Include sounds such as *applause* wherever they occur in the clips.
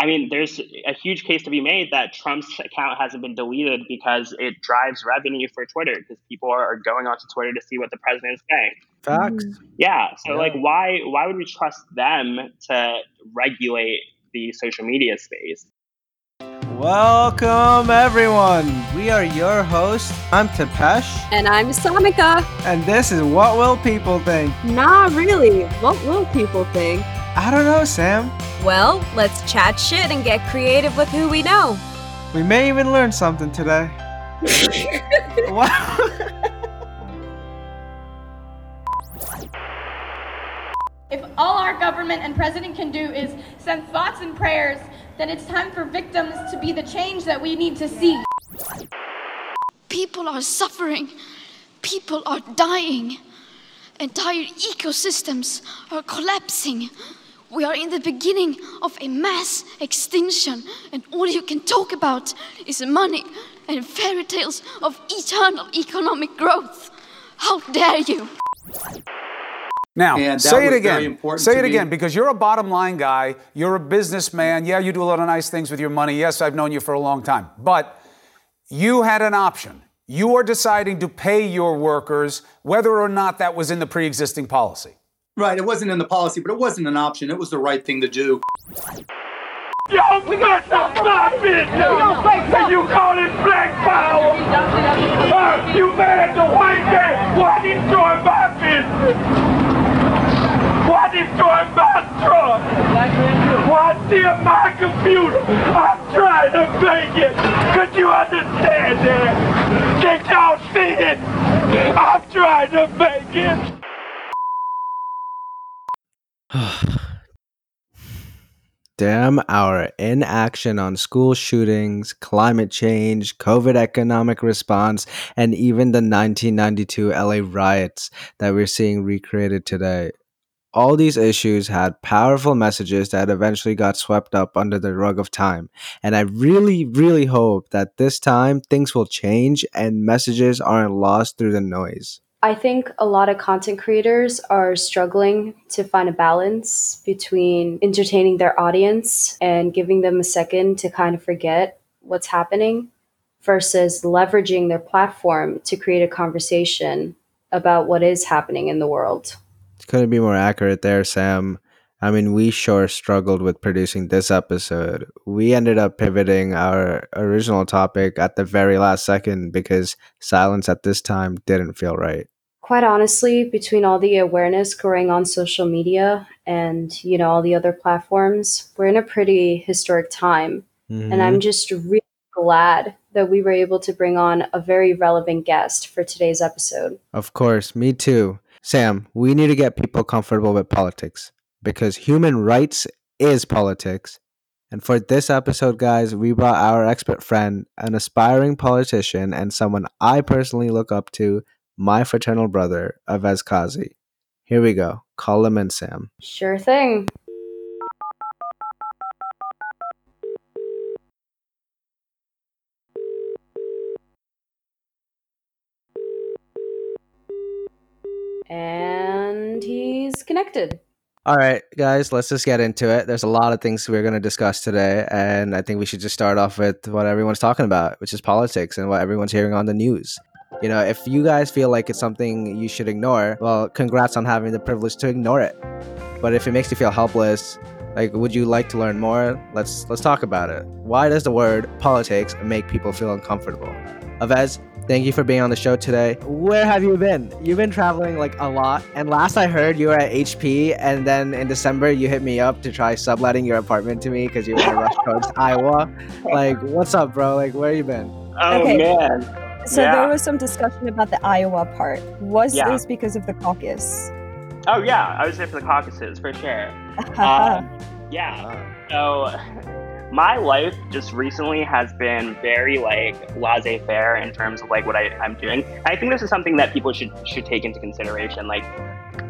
I mean, there's a huge case to be made that Trump's account hasn't been deleted because it drives revenue for Twitter because people are going onto Twitter to see what the president is saying. Facts. Mm-hmm. Yeah. So Yeah. like, why why would we trust them to regulate the social media space? Welcome, everyone. We are your hosts. I'm Tepesh, And I'm Samika. and this is What Will People Think? Not really. What will people think? I don't know, Sam. Well, let's chat shit and get creative with who we know. We may even learn something today. *laughs* wow. If all our government and president can do is send thoughts and prayers, then it's time for victims to be the change that we need to see. People are suffering. People are dying. Entire ecosystems are collapsing. We are in the beginning of a mass extinction, and all you can talk about is money and fairy tales of eternal economic growth. How dare you! Now, say it again. Say it me. again because you're a bottom line guy. You're a businessman. Yeah, you do a lot of nice things with your money. Yes, I've known you for a long time. But you had an option. You are deciding to pay your workers whether or not that was in the pre existing policy. Right, it wasn't in the policy, but it wasn't an option. It was the right thing to do. Yo, we got some my business. You call it black power. Uh, you mad at the white man? Why destroy my business? Why destroy my truck? Why steal my computer? I'm trying to make it. Could you understand that? Can't y'all see it? I'm trying to make it. *sighs* Damn our inaction on school shootings, climate change, COVID economic response, and even the 1992 LA riots that we're seeing recreated today. All these issues had powerful messages that eventually got swept up under the rug of time. And I really, really hope that this time things will change and messages aren't lost through the noise. I think a lot of content creators are struggling to find a balance between entertaining their audience and giving them a second to kind of forget what's happening versus leveraging their platform to create a conversation about what is happening in the world. Couldn't be more accurate there, Sam. I mean, we sure struggled with producing this episode. We ended up pivoting our original topic at the very last second because silence at this time didn't feel right. Quite honestly, between all the awareness growing on social media and, you know, all the other platforms, we're in a pretty historic time. And Mhm. I'm just really glad that we were able to bring on a very relevant guest for today's episode. Of course, me too. Sam, we need to get people comfortable with politics because human rights is politics. And for this episode, guys, we brought our expert friend, an aspiring politician, and someone I personally look up to, my fraternal brother, Avez Kazi. Here we go. Call him in, Sam. Sure thing. And he's connected. All right, guys, let's just get into it. There's a lot of things we're going to discuss today, and I think we should just start off with what everyone's talking about, which is politics and what everyone's hearing on the news. You know, if you guys feel like it's something you should ignore, well, congrats on having the privilege to ignore it. But if it makes you feel helpless, like would you like to learn more? Let's let's talk about it. Why does the word politics make people feel uncomfortable? Avez, thank you for being on the show today. Where have you been? You've been traveling like a lot, and last I heard you were at HP, and then in December you hit me up to try subletting your apartment to me because you were in Rush Coast, *laughs* Iowa. Like, what's up, bro? Like, where you been? Oh Okay. man. So Yeah. there was some discussion about the Iowa part. Was Yeah. this because of the caucus? Oh yeah, I was there for the caucuses for sure. *laughs* Um, yeah. So *laughs* my life just recently has been very like laissez-faire in terms of like what I, I'm doing. I think this is something that people should should take into consideration. Like,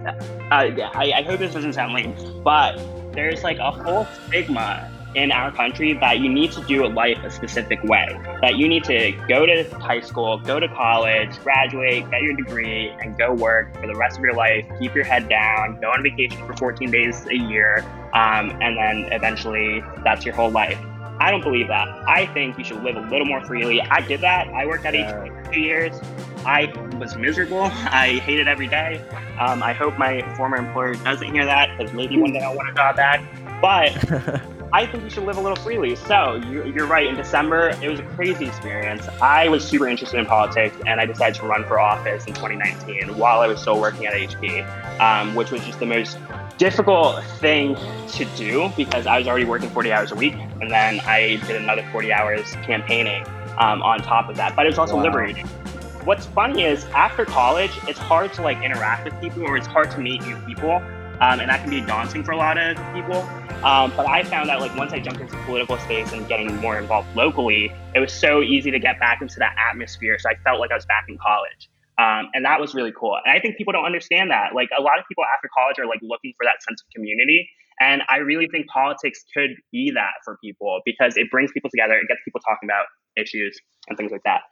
uh, I, I hope this doesn't sound lame, but there's like a whole stigma in our country that you need to do life a specific way. That you need to go to high school, go to college, graduate, get your degree, and go work for the rest of your life. Keep your head down, go on vacation for 14 days a year, um, and then eventually that's your whole life. I don't believe that. I think you should live a little more freely. I did that. I worked at HP for two years. I was miserable. *laughs* I hated every day. Um, I hope my former employer doesn't hear that because maybe one *laughs* day I'll want a job back. But *laughs* I think you should live a little freely. So you're right. In December, it was a crazy experience. I was super interested in politics, and I decided to run for office in 2019 while I was still working at HP, um, which was just the most difficult thing to do because I was already working 40 hours a week, and then I did another 40 hours campaigning um, on top of that. But it was also wow. liberating. What's funny is after college, it's hard to like interact with people, or it's hard to meet new people, um, and that can be daunting for a lot of people. Um, but I found that like once I jumped into political space and getting more involved locally, it was so easy to get back into that atmosphere. So I felt like I was back in college. Um, and that was really cool. And I think people don't understand that. Like a lot of people after college are like looking for that sense of community. And I really think politics could be that for people because it brings people together, it gets people talking about issues and things like that.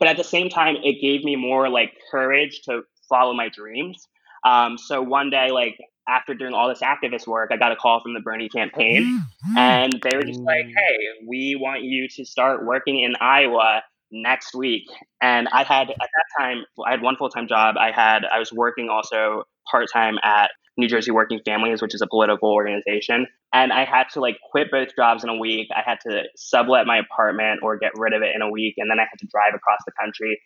But at the same time, it gave me more like courage to follow my dreams. Um, so one day, like after doing all this activist work, I got a call from the Bernie campaign, mm-hmm. and they were just like, "Hey, we want you to start working in Iowa next week." And I had at that time, I had one full time job. I had I was working also part time at New Jersey Working Families, which is a political organization, and I had to like quit both jobs in a week. I had to sublet my apartment or get rid of it in a week, and then I had to drive across the country.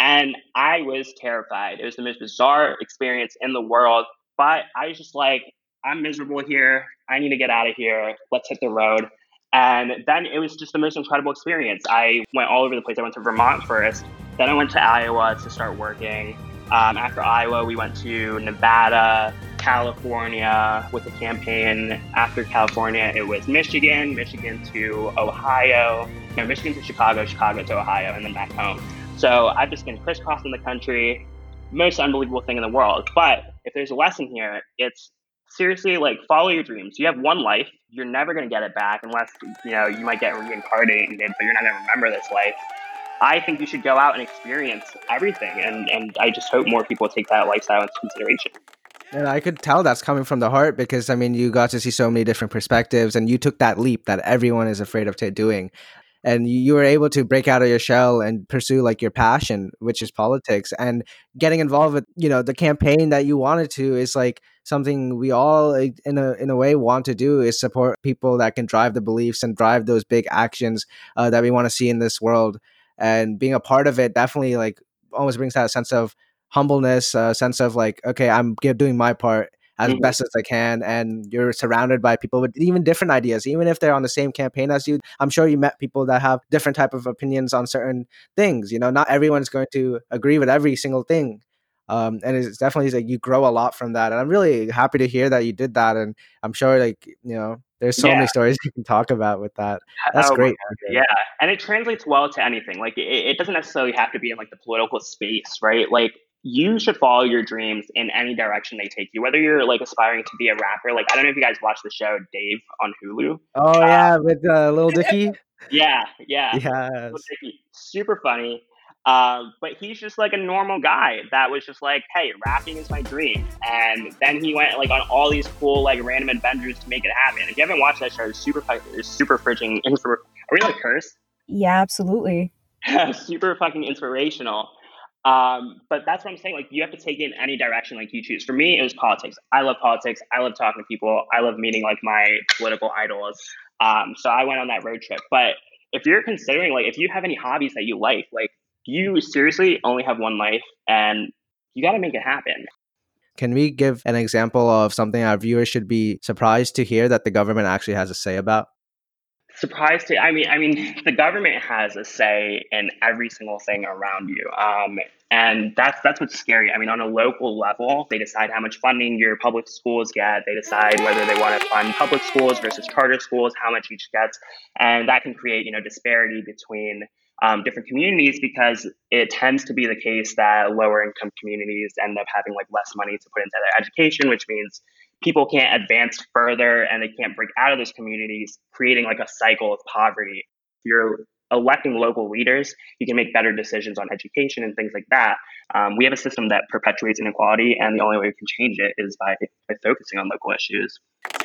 And I was terrified. It was the most bizarre experience in the world but I was just like, I'm miserable here. I need to get out of here. Let's hit the road. And then it was just the most incredible experience. I went all over the place. I went to Vermont first. Then I went to Iowa to start working. Um, after Iowa, we went to Nevada, California with a campaign. After California, it was Michigan, Michigan to Ohio, no, Michigan to Chicago, Chicago to Ohio, and then back home. So I've just been crisscrossing the country most unbelievable thing in the world. But if there's a lesson here, it's seriously like follow your dreams. You have one life. You're never going to get it back unless, you know, you might get reincarnated, but you're not going to remember this life. I think you should go out and experience everything. And, and I just hope more people take that lifestyle into consideration. And I could tell that's coming from the heart because I mean, you got to see so many different perspectives and you took that leap that everyone is afraid of t- doing and you were able to break out of your shell and pursue like your passion which is politics and getting involved with you know the campaign that you wanted to is like something we all in a in a way want to do is support people that can drive the beliefs and drive those big actions uh, that we want to see in this world. And being a part of it definitely like almost brings that sense of humbleness a sense of like okay i'm doing my part as mm-hmm. best as I can. And you're surrounded by people with even different ideas, even if they're on the same campaign as you. I'm sure you met people that have different type of opinions on certain things. You know, not everyone's going to agree with every single thing. Um, and it's definitely like you grow a lot from that. And I'm really happy to hear that you did that. And I'm sure like, you know, there's so yeah. many stories you can talk about with that. That's oh, great. Yeah. And it translates well to anything. Like it, it doesn't necessarily have to be in like the political space, right? Like you should follow your dreams in any direction they take you. Whether you're like aspiring to be a rapper, like I don't know if you guys watch the show Dave on Hulu. Oh uh, yeah, with uh, Lil *laughs* Dicky. yeah, yeah, yes. super funny. Um, but he's just like a normal guy that was just like, hey, rapping is my dream. And then he went like on all these cool like random adventures to make it happen. If you haven't watched that show, it's super it's super freaking. Are we like curse? Yeah, absolutely. *laughs* super fucking inspirational. Um, but that's what I'm saying. Like, you have to take it in any direction like you choose. For me, it was politics. I love politics. I love talking to people. I love meeting like my political idols. Um, so I went on that road trip. But if you're considering, like, if you have any hobbies that you like, like, you seriously only have one life and you got to make it happen. Can we give an example of something our viewers should be surprised to hear that the government actually has a say about? Surprised to i mean i mean the government has a say in every single thing around you um, and that's that's what's scary. I mean on a local level they decide how much funding your public schools get they decide whether they want to fund public schools versus charter schools how much each gets and that can create you know disparity between um, different communities because it tends to be the case that lower income communities end up having like less money to put into their education which means people can't advance further and they can't break out of those communities, creating like a cycle of poverty. If you're electing local leaders, you can make better decisions on education and things like that. Um, we have a system that perpetuates inequality, and the only way we can change it is by, by focusing on local issues.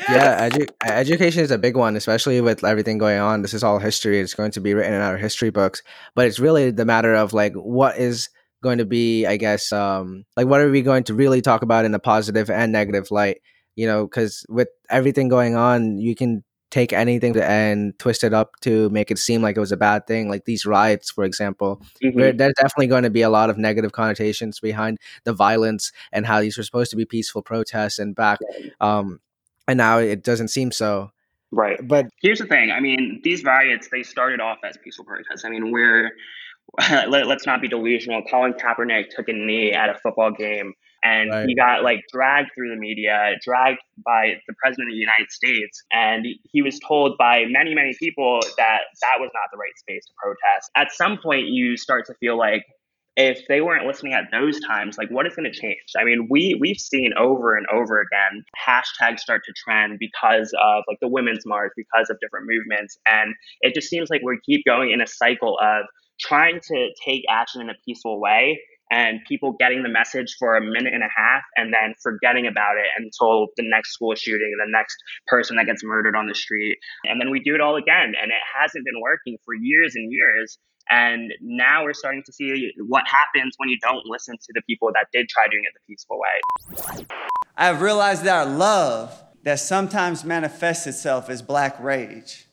Yeah, edu- education is a big one, especially with everything going on. This is all history. It's going to be written in our history books, but it's really the matter of like what is going to be, I guess, um, like what are we going to really talk about in a positive and negative light? You know, because with everything going on, you can take anything and twist it up to make it seem like it was a bad thing. Like these riots, for example, mm-hmm. there's definitely going to be a lot of negative connotations behind the violence and how these were supposed to be peaceful protests and back. Um, and now it doesn't seem so. Right. But here's the thing. I mean, these riots they started off as peaceful protests. I mean, we're *laughs* let, us not be delusional. Colin Kaepernick took a knee at a football game and right. he got like dragged through the media, dragged by the president of the United States, and he was told by many, many people that that was not the right space to protest. At some point, you start to feel like if they weren't listening at those times, like what is going to change? I mean, we we've seen over and over again hashtags start to trend because of like the women's march, because of different movements, and it just seems like we keep going in a cycle of trying to take action in a peaceful way and people getting the message for a minute and a half and then forgetting about it until the next school shooting, the next person that gets murdered on the street. And then we do it all again. And it hasn't been working for years and years. And now we're starting to see what happens when you don't listen to the people that did try doing it the peaceful way. I've realized that our love, that sometimes manifests itself as black rage,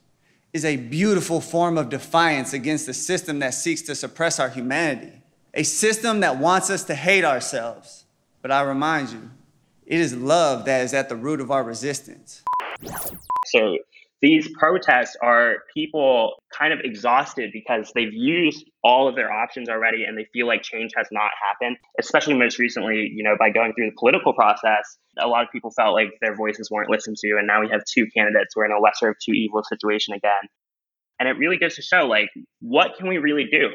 is a beautiful form of defiance against the system that seeks to suppress our humanity a system that wants us to hate ourselves. But I remind you, it is love that is at the root of our resistance. So these protests are people kind of exhausted because they've used all of their options already and they feel like change has not happened especially most recently you know by going through the political process a lot of people felt like their voices weren't listened to and now we have two candidates we're in a lesser of two evil situation again and it really goes to show like what can we really do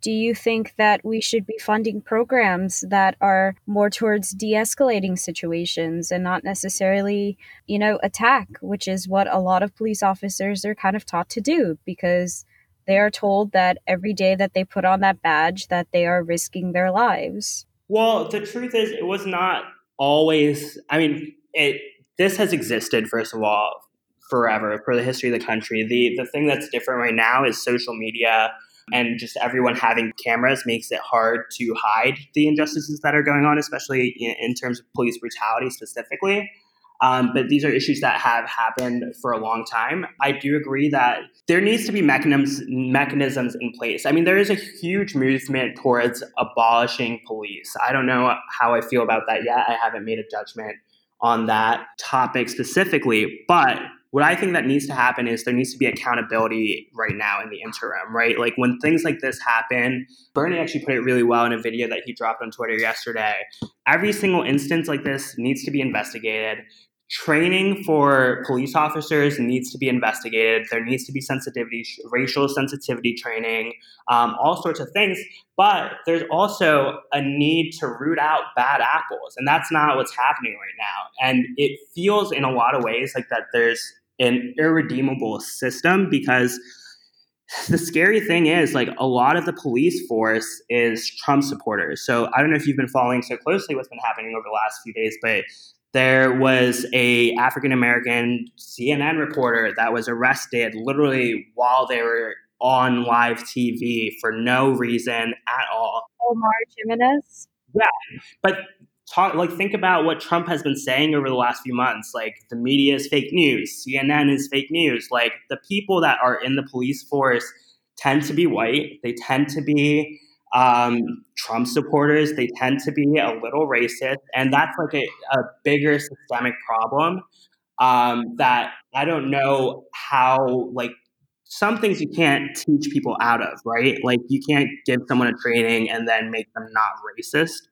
do you think that we should be funding programs that are more towards de-escalating situations and not necessarily you know attack which is what a lot of police officers are kind of taught to do because they are told that every day that they put on that badge that they are risking their lives? Well the truth is it was not always i mean it this has existed first of all forever for the history of the country. The the thing that's different right now is social media and just everyone having cameras makes it hard to hide the injustices that are going on, especially in, terms of police brutality specifically. Um, but these are issues that have happened for a long time. I do agree that there needs to be mechanisms mechanisms in place. I mean, there is a huge movement towards abolishing police. I don't know how I feel about that yet. I haven't made a judgment on that topic specifically, but what I think that needs to happen is there needs to be accountability right now in the interim, right? Like when things like this happen, Bernie actually put it really well in a video that he dropped on Twitter yesterday. Every single instance like this needs to be investigated training for police officers needs to be investigated. There needs to be sensitivity, racial sensitivity training, um, all sorts of things. But there's also a need to root out bad apples, and that's not what's happening right now. And it feels in a lot of ways like that there's an irredeemable system because the scary thing is like a lot of the police force is Trump supporters. So I don't know if you've been following so closely what's been happening over the last few days, but there was a African American CNN reporter that was arrested literally while they were on live TV for no reason at all. Omar Jimenez. Yeah, but talk like think about what Trump has been saying over the last few months. Like the media is fake news, CNN is fake news. Like the people that are in the police force tend to be white. They tend to be um, Trump supporters, they tend to be a little racist, and that's like a, a bigger systemic problem um, that I don't know how like some things you can't teach people out of, right? Like you can't give someone a training and then make them not racist.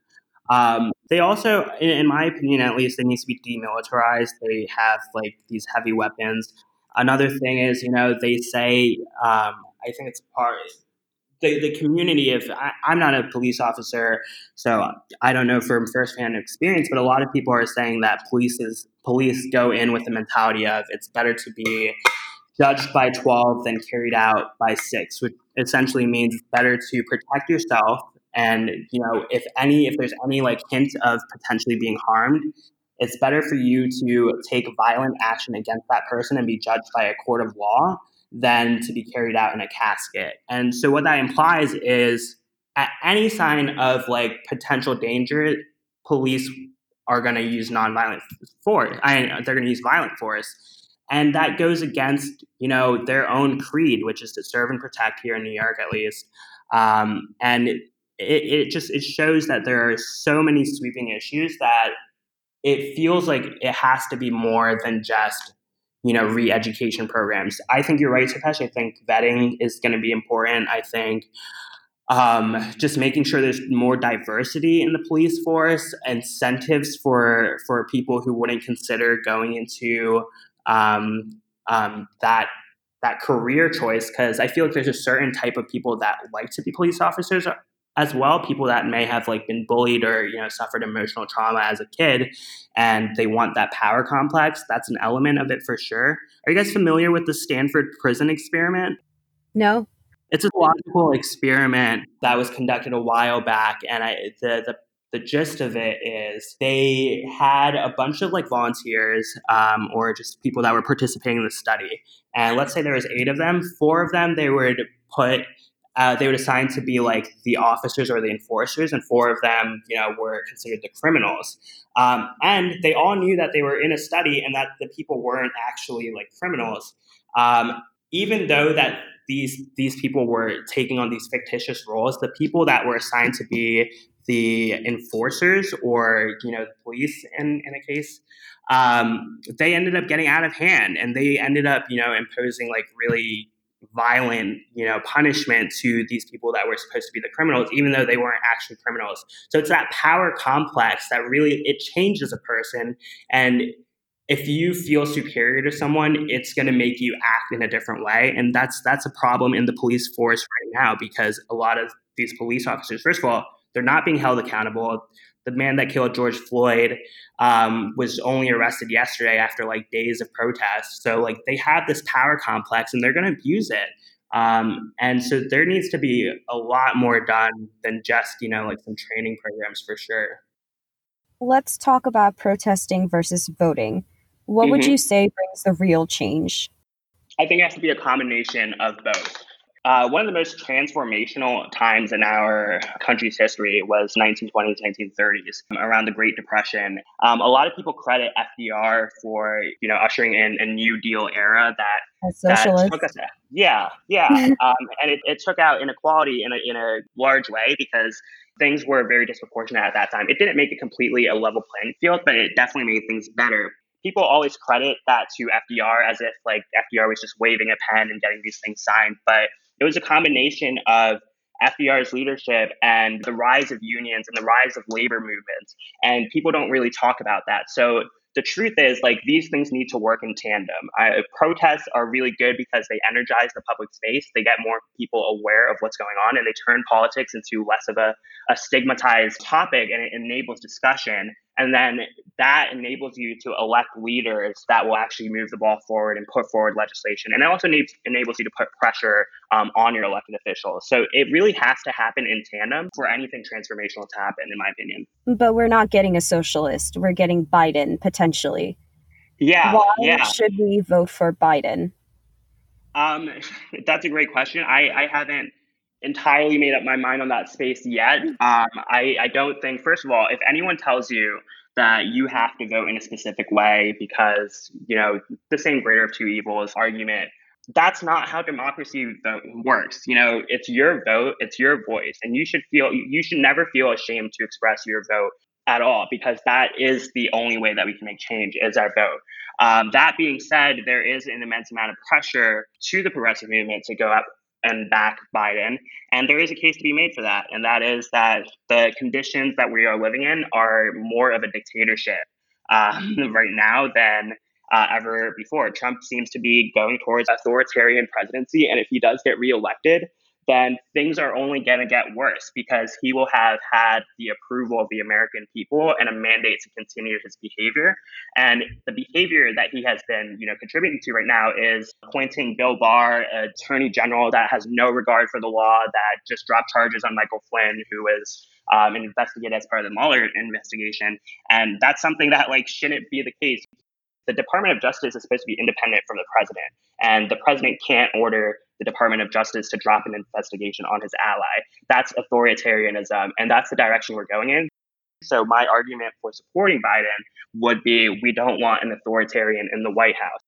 Um, they also, in, in, my opinion, at least, they need to be demilitarized. They have like these heavy weapons. Another thing is, you know, they say, um, I think it's part the, the community of I, am not a police officer so i don't know from firsthand experience but a lot of people are saying that police is police go in with the mentality of it's better to be judged by 12 than carried out by 6 which essentially means better to protect yourself. And you know if any if there's any like hint of potentially being harmed it's better for you to take violent action against that person and be judged by a court of law than to be carried out in a casket. And so what that implies is at any sign of like potential danger, police are going to use nonviolent force. I, they're going to use violent force. And that goes against, you know, their own creed, which is to serve and protect here in New York, at least. Um, and it, it just it shows that there are so many sweeping issues that it feels like it has to be more than just you know, re-education programs. I think you're right, Supesh. I think vetting is going to be important. I think um, just making sure there's more diversity in the police force, incentives for for people who wouldn't consider going into um, um, that that career choice. Because I feel like there's a certain type of people that like to be police officers as well people that may have like been bullied or you know suffered emotional trauma as a kid and they want that power complex that's an element of it for sure. Are you guys familiar with the stanford prison experiment? No. It's a logical experiment that was conducted a while back and I, the, the the gist of it is they had a bunch of like volunteers um, or just people that were participating in the study. And let's say there was eight of them four of them they would put uh, they were assigned to be like the officers or the enforcers, and four of them, you know, were considered the criminals. Um, and they all knew that they were in a study and that the people weren't actually like criminals, um, even though that these these people were taking on these fictitious roles. The people that were assigned to be the enforcers or you know the police in in a case um, they ended up getting out of hand and they ended up you know imposing like really violent, you know, punishment to these people that were supposed to be the criminals, even though they weren't actually criminals. So it's that power complex that really it changes a person. And if you feel superior to someone, it's going to make you act in a different way, and that's that's a problem in the police force right now because a lot of these police officers, first of all, they're not being held accountable the man that killed George Floyd um, was only arrested yesterday after like days of protests. So like they have this power complex and they're going to abuse it. Um, and so there needs to be a lot more done than just you know like some training programs for sure. Let's talk about protesting versus voting. What mm-hmm. would you say brings the real change? I think it has to be a combination of both. Uh, one of the most transformational times in our country's history was 1920s, 1930s, around the Great Depression. Um, a lot of people credit FDR for, you know, ushering in a New Deal era that, that took us, yeah, yeah, *laughs* um, and it, it, took out inequality in a, in a large way because things were very disproportionate at that time. It didn't make it completely a level playing field, but it definitely made things better people always credit that to FDR as if like FDR was just waving a pen and getting these things signed. But it was a combination of FDR's leadership and the rise of unions and the rise of labor movements. And people don't really talk about that. So the truth is, like, these things need to work in tandem. I, protests are really good because they energize the public space. They get more people aware of what's going on and they turn politics into less of a, a stigmatized topic and it enables discussion. And then that enables you to elect leaders that will actually move the ball forward and put forward legislation. And it also needs, enables you to put pressure um, on your elected officials. So it really has to happen in tandem for anything transformational to happen, in my opinion. But we're not getting a socialist. We're getting Biden potentially. Yeah. Why yeah. should we vote for Biden? Um, *laughs* that's a great question. I, I haven't entirely made up my mind on that space yet. Um, I, I don't think, first of all, if anyone tells you that you have to vote in a specific way because, you know, the same greater of two evils argument, that's not how democracy works. You know, it's your vote, it's your voice, and you should feel, you should never feel ashamed to express your vote at all because that is the only way that we can make change is our vote. Um, that being said, there is an immense amount of pressure to the progressive movement to go up and back Biden. And there is a case to be made for that. And that is that the conditions that we are living in are more of a dictatorship um, *laughs* right now than uh, ever before. Trump seems to be going towards authoritarian presidency. And if he does get reelected, then things are only going to get worse because he will have had the approval of the American people and a mandate to continue his behavior. And the behavior that he has been, you know, contributing to right now is appointing Bill Barr, attorney general that has no regard for the law, that just dropped charges on Michael Flynn, who was um, investigated as part of the Mueller investigation. And that's something that like shouldn't be the case. The Department of Justice is supposed to be independent from the president, and the president can't order the Department of Justice to drop an investigation on his ally. That's authoritarianism, and that's the direction we're going in. So, my argument for supporting Biden would be we don't want an authoritarian in the White House.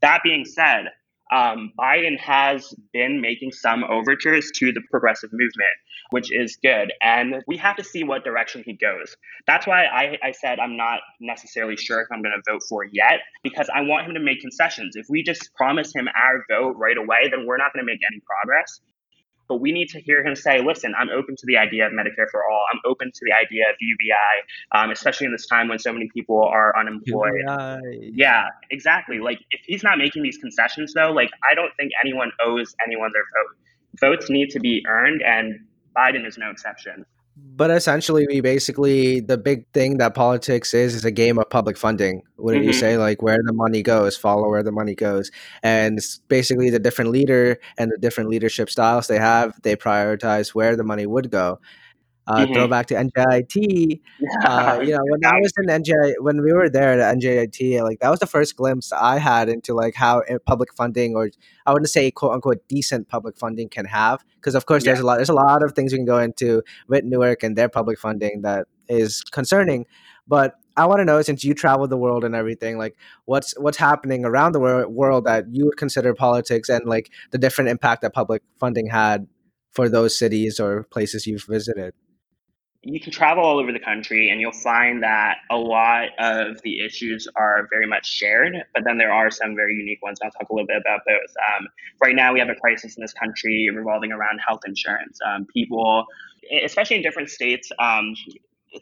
That being said, um, Biden has been making some overtures to the progressive movement, which is good. And we have to see what direction he goes. That's why I, I said I'm not necessarily sure if I'm going to vote for yet, because I want him to make concessions. If we just promise him our vote right away, then we're not going to make any progress. But we need to hear him say, listen, I'm open to the idea of Medicare for all. I'm open to the idea of UBI, um, especially in this time when so many people are unemployed. UBI. Yeah, exactly. Like, if he's not making these concessions, though, like, I don't think anyone owes anyone their vote. Votes need to be earned, and Biden is no exception. But essentially, we basically the big thing that politics is is a game of public funding. Wouldn't mm-hmm. you say? Like where the money goes, follow where the money goes, and basically the different leader and the different leadership styles they have, they prioritize where the money would go. Uh, mm-hmm. Throw back to NJIT. *laughs* Uh, you know, when I was in NJ, when we were there at NJIT, like that was the first glimpse I had into like how public funding, or I wouldn't say quote unquote decent public funding, can have. Because of course, yeah. there's a lot, there's a lot of things we can go into with Newark and their public funding that is concerning. But I want to know, since you travel the world and everything, like what's what's happening around the wor- world that you would consider politics and like the different impact that public funding had for those cities or places you've visited you can travel all over the country and you'll find that a lot of the issues are very much shared, but then there are some very unique ones. I'll talk a little bit about those. Um, right now, we have a crisis in this country revolving around health insurance. Um, people, especially in different states, um,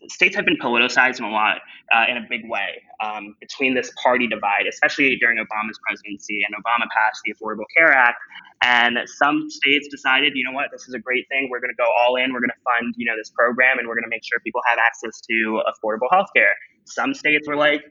states have been politicized in a lot uh, in a big way um, between this party divide, especially during Obama's presidency. And Obama passed the Affordable Care Act, and some states decided, you know what, this is a great thing. We're going to go all in. We're going to fund, you know, this program, and we're going to make sure people have access to affordable health care. Some states were like,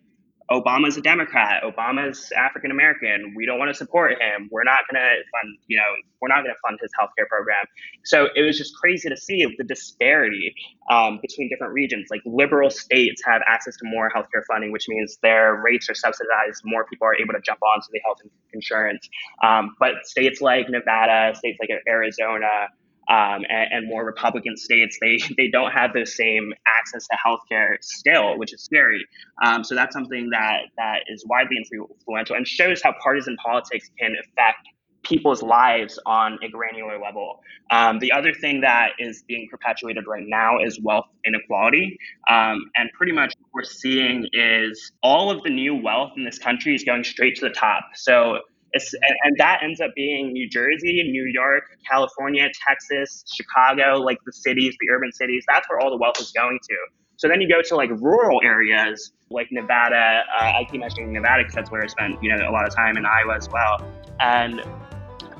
Obama's a Democrat. Obama's African American. We don't want to support him. We're not going to fund, you know, we're not going to fund his healthcare program. So it was just crazy to see the disparity um, between different regions. Like liberal states have access to more healthcare funding, which means their rates are subsidized. More people are able to jump onto the health insurance. Um, but states like Nevada, states like Arizona, um, and, and, more Republican states, they, *laughs* they don't have the same access to healthcare still, which is scary. Um, so that's something that, that is widely influential and shows how partisan politics can affect people's lives on a granular level. Um, the other thing that is being perpetuated right now is wealth inequality. Um, and pretty much what we're seeing is all of the new wealth in this country is going straight to the top. So it's, and, and that ends up being New Jersey, New York, California, Texas, Chicago, like the cities, the urban cities. That's where all the wealth is going to. So then you go to like rural areas like Nevada. Uh, I keep mentioning Nevada because that's where I spent you know a lot of time in Iowa as well, and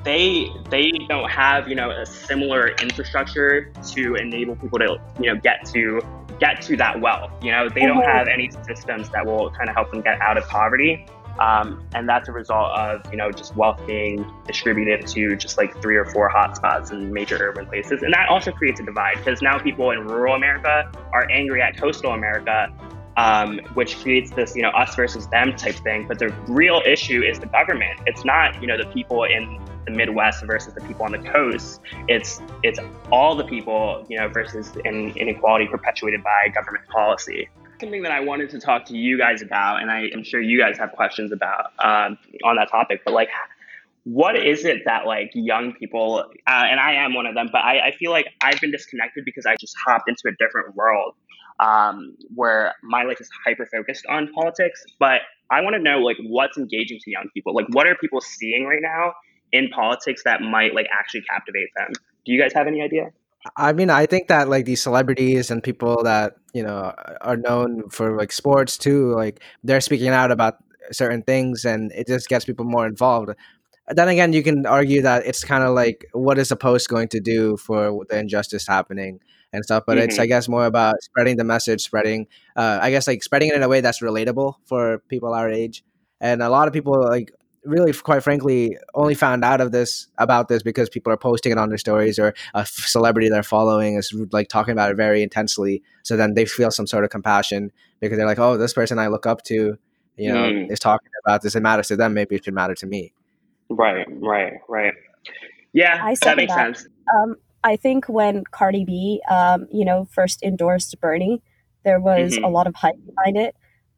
they they don't have you know a similar infrastructure to enable people to you know get to get to that wealth. You know they don't mm-hmm. have any systems that will kind of help them get out of poverty. Um, and that's a result of you know just wealth being distributed to just like three or four hotspots in major urban places, and that also creates a divide because now people in rural America are angry at coastal America, um, which creates this you know us versus them type thing. But the real issue is the government. It's not you know the people in the Midwest versus the people on the coast. It's it's all the people you know versus in, inequality perpetuated by government policy something that I wanted to talk to you guys about, and I am sure you guys have questions about um, on that topic. But like, what is it that like young people, uh, and I am one of them, but I, I, feel like I've been disconnected because I just hopped into a different world um, where my life is hyper focused on politics. But I want to know like what's engaging to young people. Like, what are people seeing right now in politics that might like actually captivate them? Do you guys have any idea? I mean, I think that like these celebrities and people that you know are known for like sports too, like they're speaking out about certain things, and it just gets people more involved. then again, you can argue that it's kind of like what is a post going to do for the injustice happening and stuff. But mm-hmm. it's I guess more about spreading the message, spreading uh, I guess like spreading it in a way that's relatable for people our age. And a lot of people like really quite frankly only found out of this about this because people are posting it on their stories or a celebrity they're following is like talking about it very intensely. So then they feel some sort of compassion because they're like oh this person i look up to you know mm. is talking about this. It matters to them. Maybe it should matter to me. Right right right. Yeah I that makes that. sense. Um, i think when cardi b um, you know first endorsed bernie there was mm-hmm. a lot of hype behind it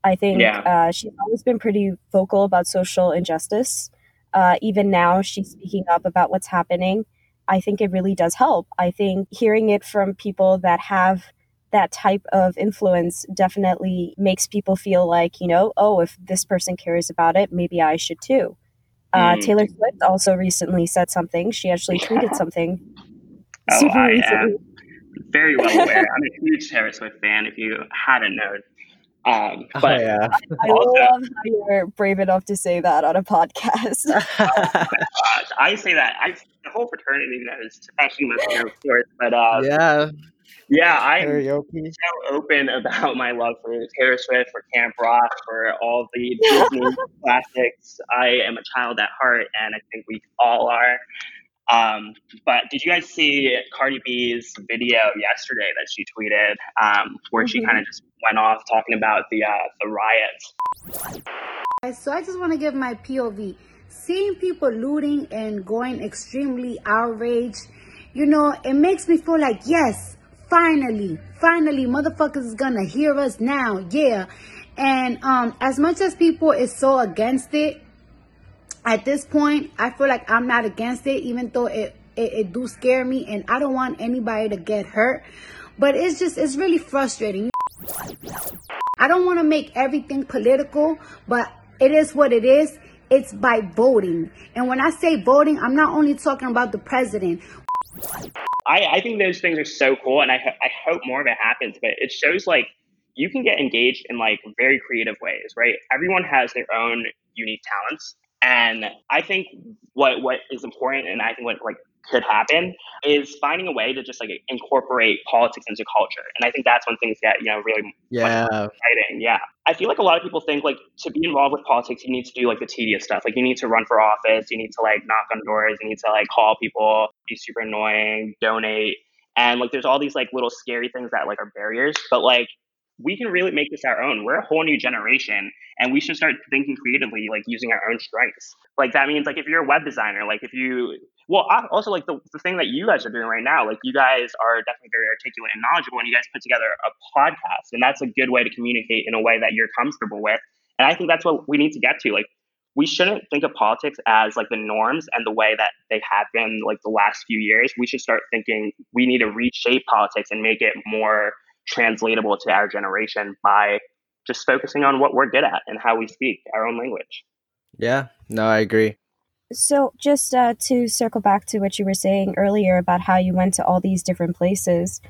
I think yeah. uh, she's always been pretty vocal about social injustice. Uh, even now, she's speaking up about what's happening. I think it really does help. I think hearing it from people that have that type of influence definitely makes people feel like, you know, oh, if this person cares about it, maybe I should too. Uh, mm. Taylor Swift also recently said something. She actually tweeted something. Oh, *laughs* I am very well aware. I'm a huge Taylor Swift fan. If you hadn't known, um, oh, but oh, yeah. I, I also, love how you're brave enough to say that on a podcast. *laughs* oh I say that. I the whole fraternity knows, especially my of course. But uh, yeah, yeah, I'm so open about my love for Taylor Swift, for Camp Rock, for all the Disney *laughs* classics. I am a child at heart, and I think we all are. Um, but did you guys see Cardi B's video yesterday that she tweeted, um, where mm-hmm. she kind of just went off talking about the uh, the riots? So I just want to give my POV. Seeing people looting and going extremely outraged, you know, it makes me feel like yes, finally, finally, motherfuckers is gonna hear us now, yeah. And um, as much as people is so against it, at this point, I feel like I'm not against it, even though it, it, it do scare me and I don't want anybody to get hurt. But it's just, it's really frustrating. I don't want to make everything political, but it is what it is. It's by voting. And when I say voting, I'm not only talking about the president. I, I think those things are so cool, and I, I hope more of it happens. But it shows like you can get engaged in like very creative ways, right? Everyone has their own unique talents, and I think what what is important, and I think what like could happen is finding a way to just like incorporate politics into culture. And I think that's when things get, you know, really yeah. exciting. Yeah. I feel like a lot of people think like to be involved with politics, you need to do like the tedious stuff. Like you need to run for office, you need to like knock on doors, you need to like call people, be super annoying, donate. And like there's all these like little scary things that like are barriers. But like we can really make this our own. We're a whole new generation and we should start thinking creatively, like using our own strengths. Like that means like if you're a web designer, like if you, well, also like the, the thing that you guys are doing right now, like you guys are definitely very articulate and knowledgeable and you guys put together a podcast and that's a good way to communicate in a way that you're comfortable with. And I think that's what we need to get to. Like we shouldn't think of politics as like the norms and the way that they have been like the last few years. We should start thinking we need to reshape politics and make it more translatable to our generation by just focusing on what we're good at and how we speak our own language. Yeah, no, I agree. So, just uh, to circle back to what you were saying earlier about how you went to all these different places,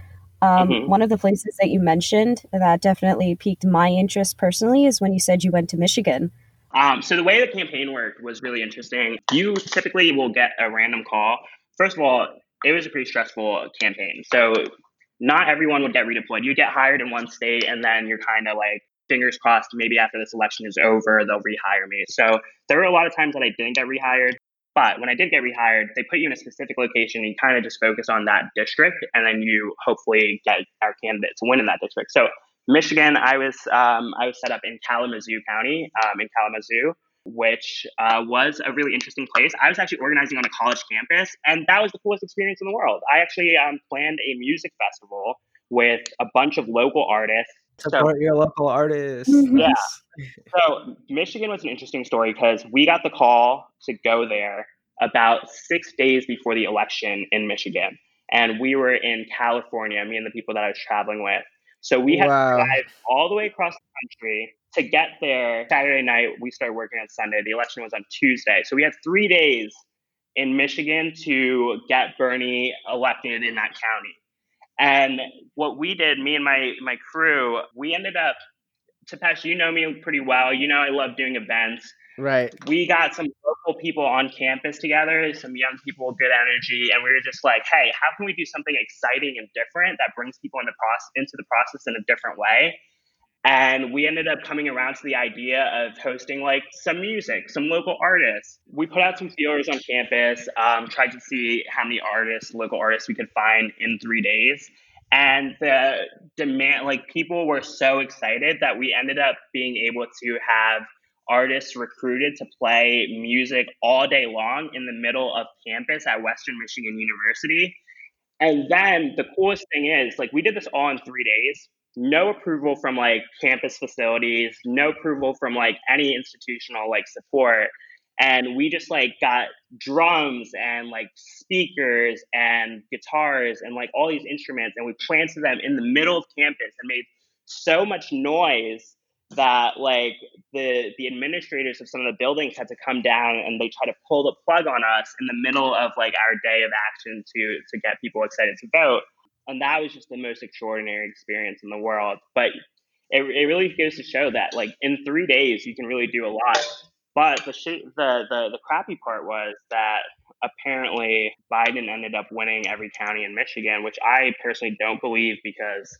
um, mm-hmm. one of the places that you mentioned that definitely piqued my interest personally is when you said you went to Michigan. Um, so, the way the campaign worked was really interesting. You typically will get a random call. First of all, it was a pretty stressful campaign. So, not everyone would get redeployed. You get hired in one state and then you're kind of like fingers crossed maybe after this election is over they'll rehire me. So there were a lot of times that I didn't get rehired, but when I did get rehired, they put you in a specific location and you kind of just focus on that district and then you hopefully get our candidate to win in that district. So Michigan, I was um, I was set up in Kalamazoo County, um, in Kalamazoo, which uh, was a really interesting place. I was actually organizing on a college campus, and that was the coolest experience in the world. I actually um, planned a music festival with a bunch of local artists. Support so, your local artists. Yeah. *laughs* so Michigan was an interesting story because we got the call to go there about six days before the election in Michigan. And we were in California, me and the people that I was traveling with. So we had wow. to drive all the way across the country to get there Saturday night, we started working on Sunday. The election was on Tuesday. So we had three days in Michigan to get Bernie elected in that county. And what we did, me and my my crew, we ended up Tapesh, you know me pretty well. You know I love doing events. Right. We got some local people on campus together, some young people with good energy, and we were just like, hey, how can we do something exciting and different that brings people into, process, into the process in a different way? And we ended up coming around to the idea of hosting like some music, some local artists. We put out some feelers on campus, um, tried to see how many artists, local artists we could find in three days. And the demand, like people were so excited that we ended up being able to have artists recruited to play music all day long in the middle of campus at Western Michigan University. And then the coolest thing is, like, we did this all in three days no approval from like campus facilities, no approval from like any institutional like support. And we just like got drums and like speakers and guitars and like all these instruments and we planted them in the middle of campus and made so much noise that like the the administrators of some of the buildings had to come down and they try to pull the plug on us in the middle of like our day of action to to get people excited to vote and that was just the most extraordinary experience in the world. But it, it really goes to show that like in three days you can really do a lot. But the sh- the the the crappy part was that apparently Biden ended up winning every county in Michigan, which I personally don't believe because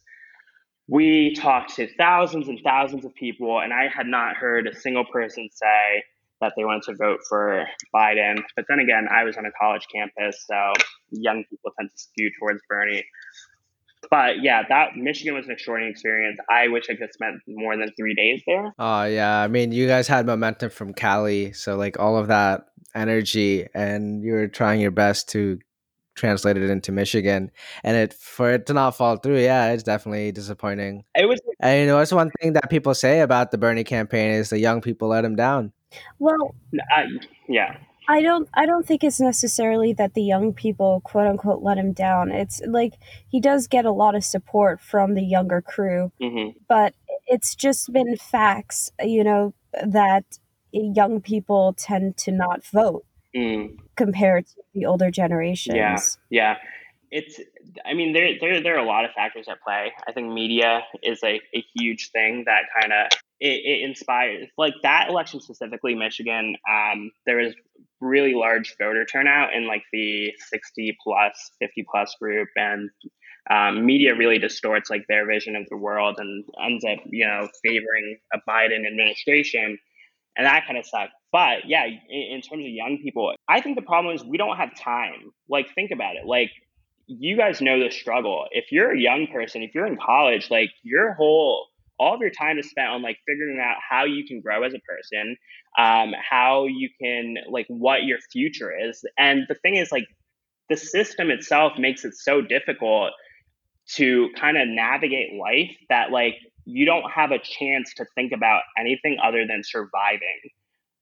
we talked to thousands and thousands of people, and I had not heard a single person say that they wanted to vote for Biden. But then again, I was on a college campus, so young people tend to skew towards Bernie. But yeah, that Michigan was an extraordinary experience. I wish I could have spent more than three days there. Oh yeah, I mean, you guys had momentum from Cali, so like all of that energy, and you were trying your best to translate it into Michigan, and it for it to not fall through, yeah, it's definitely disappointing. It was, and you know, it's one thing that people say about the Bernie campaign is the young people let him down. Well, I, yeah. I don't I don't think it's necessarily that the young people quote unquote let him down. It's like he does get a lot of support from the younger crew. Mm-hmm. But it's just been facts, you know, that young people tend to not vote mm. compared to the older generations. Yeah. Yeah. It's I mean there there there are a lot of factors at play. I think media is a, a huge thing that kind of it, it inspires like that election specifically michigan um, there was really large voter turnout in like the 60 plus 50 plus group and um, media really distorts like their vision of the world and ends up you know favoring a biden administration and that kind of sucks. But yeah in, in terms of young people i think the problem is we don't have time. Like think about it. Like you guys know the struggle. If you're a young person if you're in college like your whole all of your time is spent on like figuring out how you can grow as a person um, how you can like what your future is and the thing is like the system itself makes it so difficult to kind of navigate life that like you don't have a chance to think about anything other than surviving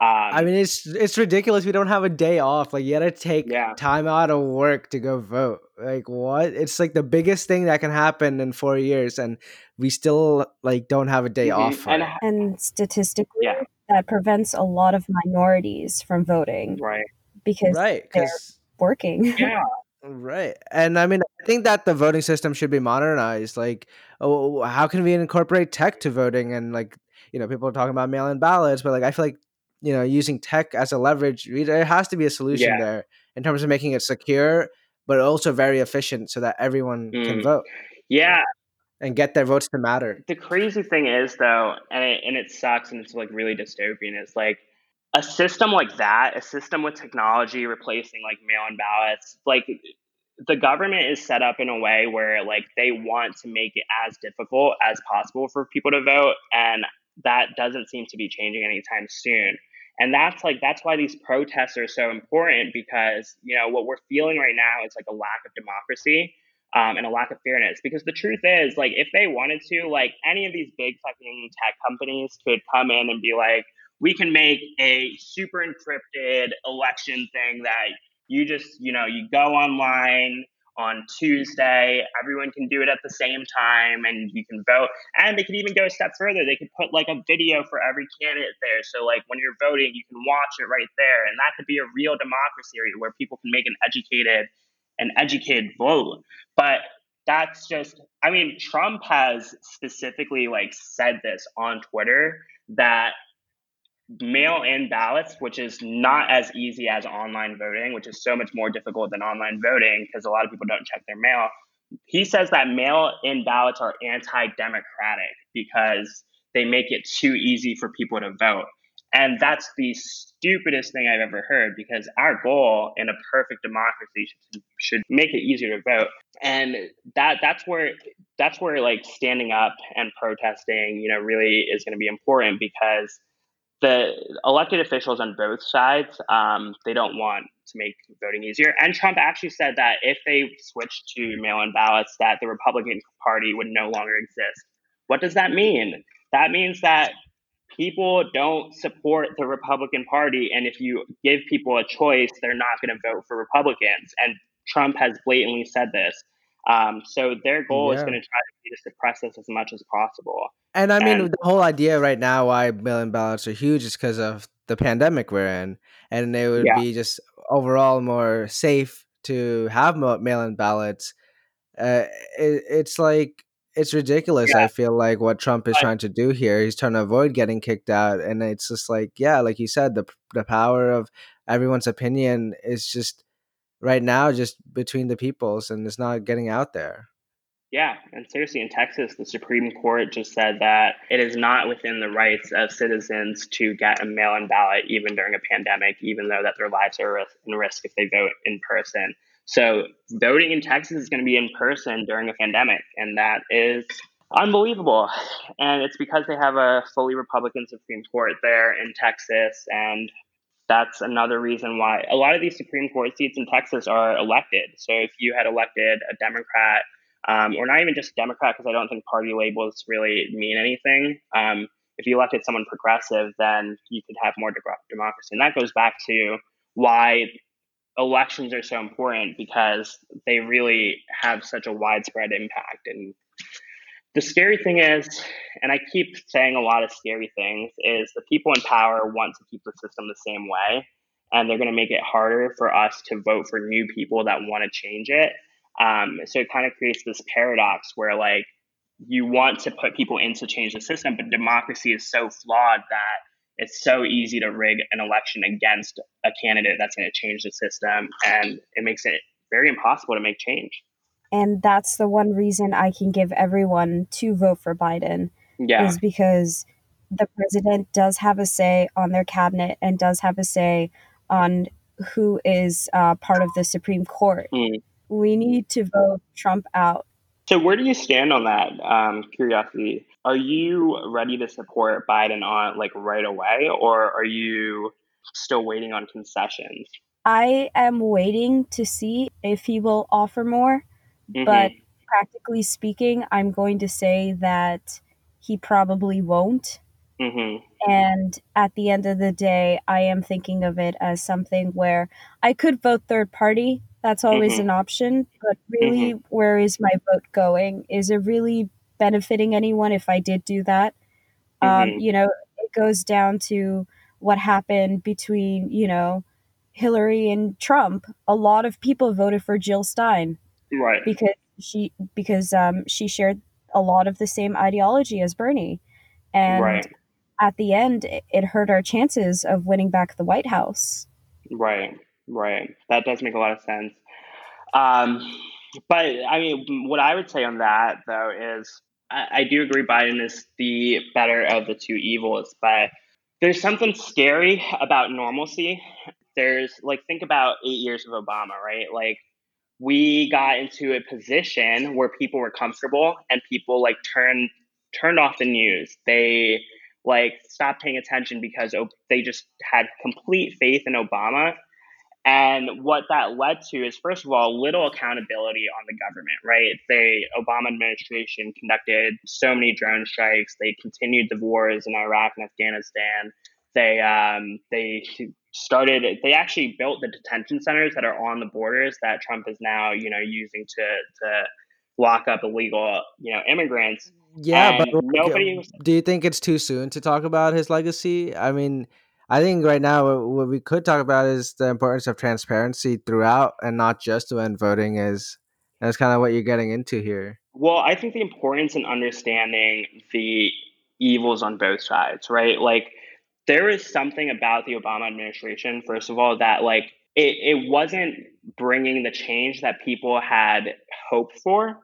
um, I mean, it's it's ridiculous. We don't have a day off. Like you gotta take yeah. time out of work to go vote. Like what? It's like the biggest thing that can happen in four years, and we still like don't have a day mm-hmm. off. And, and, statistically, yeah. that prevents a lot of minorities from voting. Right. Because right, they're working. *laughs* Yeah. Right. And I mean, I think that the voting system should be modernized. Like, oh, how can we incorporate tech to voting? And like, you know, people are talking about mail in ballots, but like, I feel like you know using tech as a leverage there has to be a solution yeah. there in terms of making it secure but also very efficient so that everyone mm. can vote. Yeah. And get their votes to matter. The crazy thing is though and it, and it sucks and it's like really dystopian is like a system like that a system with technology replacing like mail-in ballots like the government is set up in a way where like they want to make it as difficult as possible for people to vote and that doesn't seem to be changing anytime soon and that's like that's why these protests are so important because you know what we're feeling right now is like a lack of democracy um, and a lack of fairness. Because the truth is like if they wanted to like any of these big fucking tech companies could come in and be like we can make a super encrypted election thing that you just you know you go online on Tuesday. Everyone can do it at the same time and you can vote. And they could even go a step further. They could put like a video for every candidate there. So, like, when you're voting, you can watch it right there. And that could be a real democracy where people can make an educated, an educated vote. But that's just, I mean, Trump has specifically like said this on Twitter that mail in ballots, which is not as easy as online voting, which is so much more difficult than online voting because a lot of people don't check their mail. He says that mail in ballots are anti democratic because they make it too easy for people to vote. And that's the stupidest thing I've ever heard because our goal in a perfect democracy should, should make it easier to vote. And that that's where that's where like standing up and protesting, you know, really is going to be important because the elected officials on both sides, um, they don't want to make voting easier. And Trump actually said that if they switched to mail-in ballots, that the Republican Party would no longer exist. What does that mean? That means that people don't support the Republican Party. And if you give people a choice, they're not going to vote for Republicans. And Trump has blatantly said this. Um, so their goal yeah. is going to try to, suppress this as much as possible. And I mean, and, the whole idea right now why mail-in ballots are huge is because of the pandemic we're in, and it would yeah. be just overall more safe to have mail-in ballots. Uh, it, it's like it's ridiculous. Yeah. I feel like what Trump is trying to do here, he's trying to avoid getting kicked out, and it's just like, yeah, like you said, the the power of everyone's opinion is just right now just between the peoples, and it's not getting out there. Yeah, and seriously, in Texas, the Supreme Court just said that it is not within the rights of citizens to get a mail-in ballot, even during a pandemic, even though that their lives are in risk if they vote in person. So voting in Texas is going to be in person during a pandemic, and that is unbelievable. And it's because they have a fully Republican Supreme Court there in Texas, and that's another reason why a lot of these Supreme Court seats in Texas are elected. So if you had elected a Democrat, um, or not even just a Democrat, because I don't think party labels really mean anything. Um, if you elected someone progressive, then you could have more de- democracy. And that goes back to why elections are so important because they really have such a widespread impact. And the scary thing is, and I keep saying a lot of scary things, is the people in power want to keep the system the same way. And they're going to make it harder for us to vote for new people that want to change it. Um, so it kind of creates this paradox where, like, you want to put people in to change the system, but democracy is so flawed that it's so easy to rig an election against a candidate that's going to change the system and it makes it very impossible to make change and that's the one reason i can give everyone to vote for biden yeah. is because the president does have a say on their cabinet and does have a say on who is uh, part of the supreme court mm. we need to vote trump out so where do you stand on that um, curiosity are you ready to support Biden on like right away, or are you still waiting on concessions? I am waiting to see if he will offer more, mm-hmm. but practically speaking, I'm going to say that he probably won't. Mm-hmm. And at the end of the day, I am thinking of it as something where I could vote third party. That's always mm-hmm. an option. But really, mm-hmm. where is my vote going? Is it really benefiting anyone if I did do that. Um, mm-hmm. Um, you know, it goes down to what happened between, you know, Hillary and Trump. A lot of people voted for Jill Stein. Right. Because she because um, she shared a lot of the same ideology as Bernie. And right. at the end, it hurt our chances of winning back the White House. Right, right. That does make a lot of sense. Um, but I mean, what I would say on that though is I, I do agree Biden is the better of the two evils, but there's something scary about normalcy. There's like think about eight years of Obama, right? Like we got into a position where people were comfortable and people like turned turned off the news. They like stopped paying attention because they just had complete faith in Obama and what that led to is, first of all, little accountability on the government, right? The Obama administration conducted so many drone strikes. They continued the wars in Iraq and Afghanistan. They um, they started. They actually built the detention centers that are on the borders that Trump is now, you know, using to to lock up illegal, you know, immigrants. Yeah, and but nobody. Was, do you think it's too soon to talk about his legacy? I mean I think right now what we could talk about is the importance of transparency throughout, and not just when voting is. That's kind of what you're getting into here. Well, I think the importance in understanding the evils on both sides, right? Like there is something about the Obama administration, first of all, that like it, it wasn't bringing the change that people had hoped for.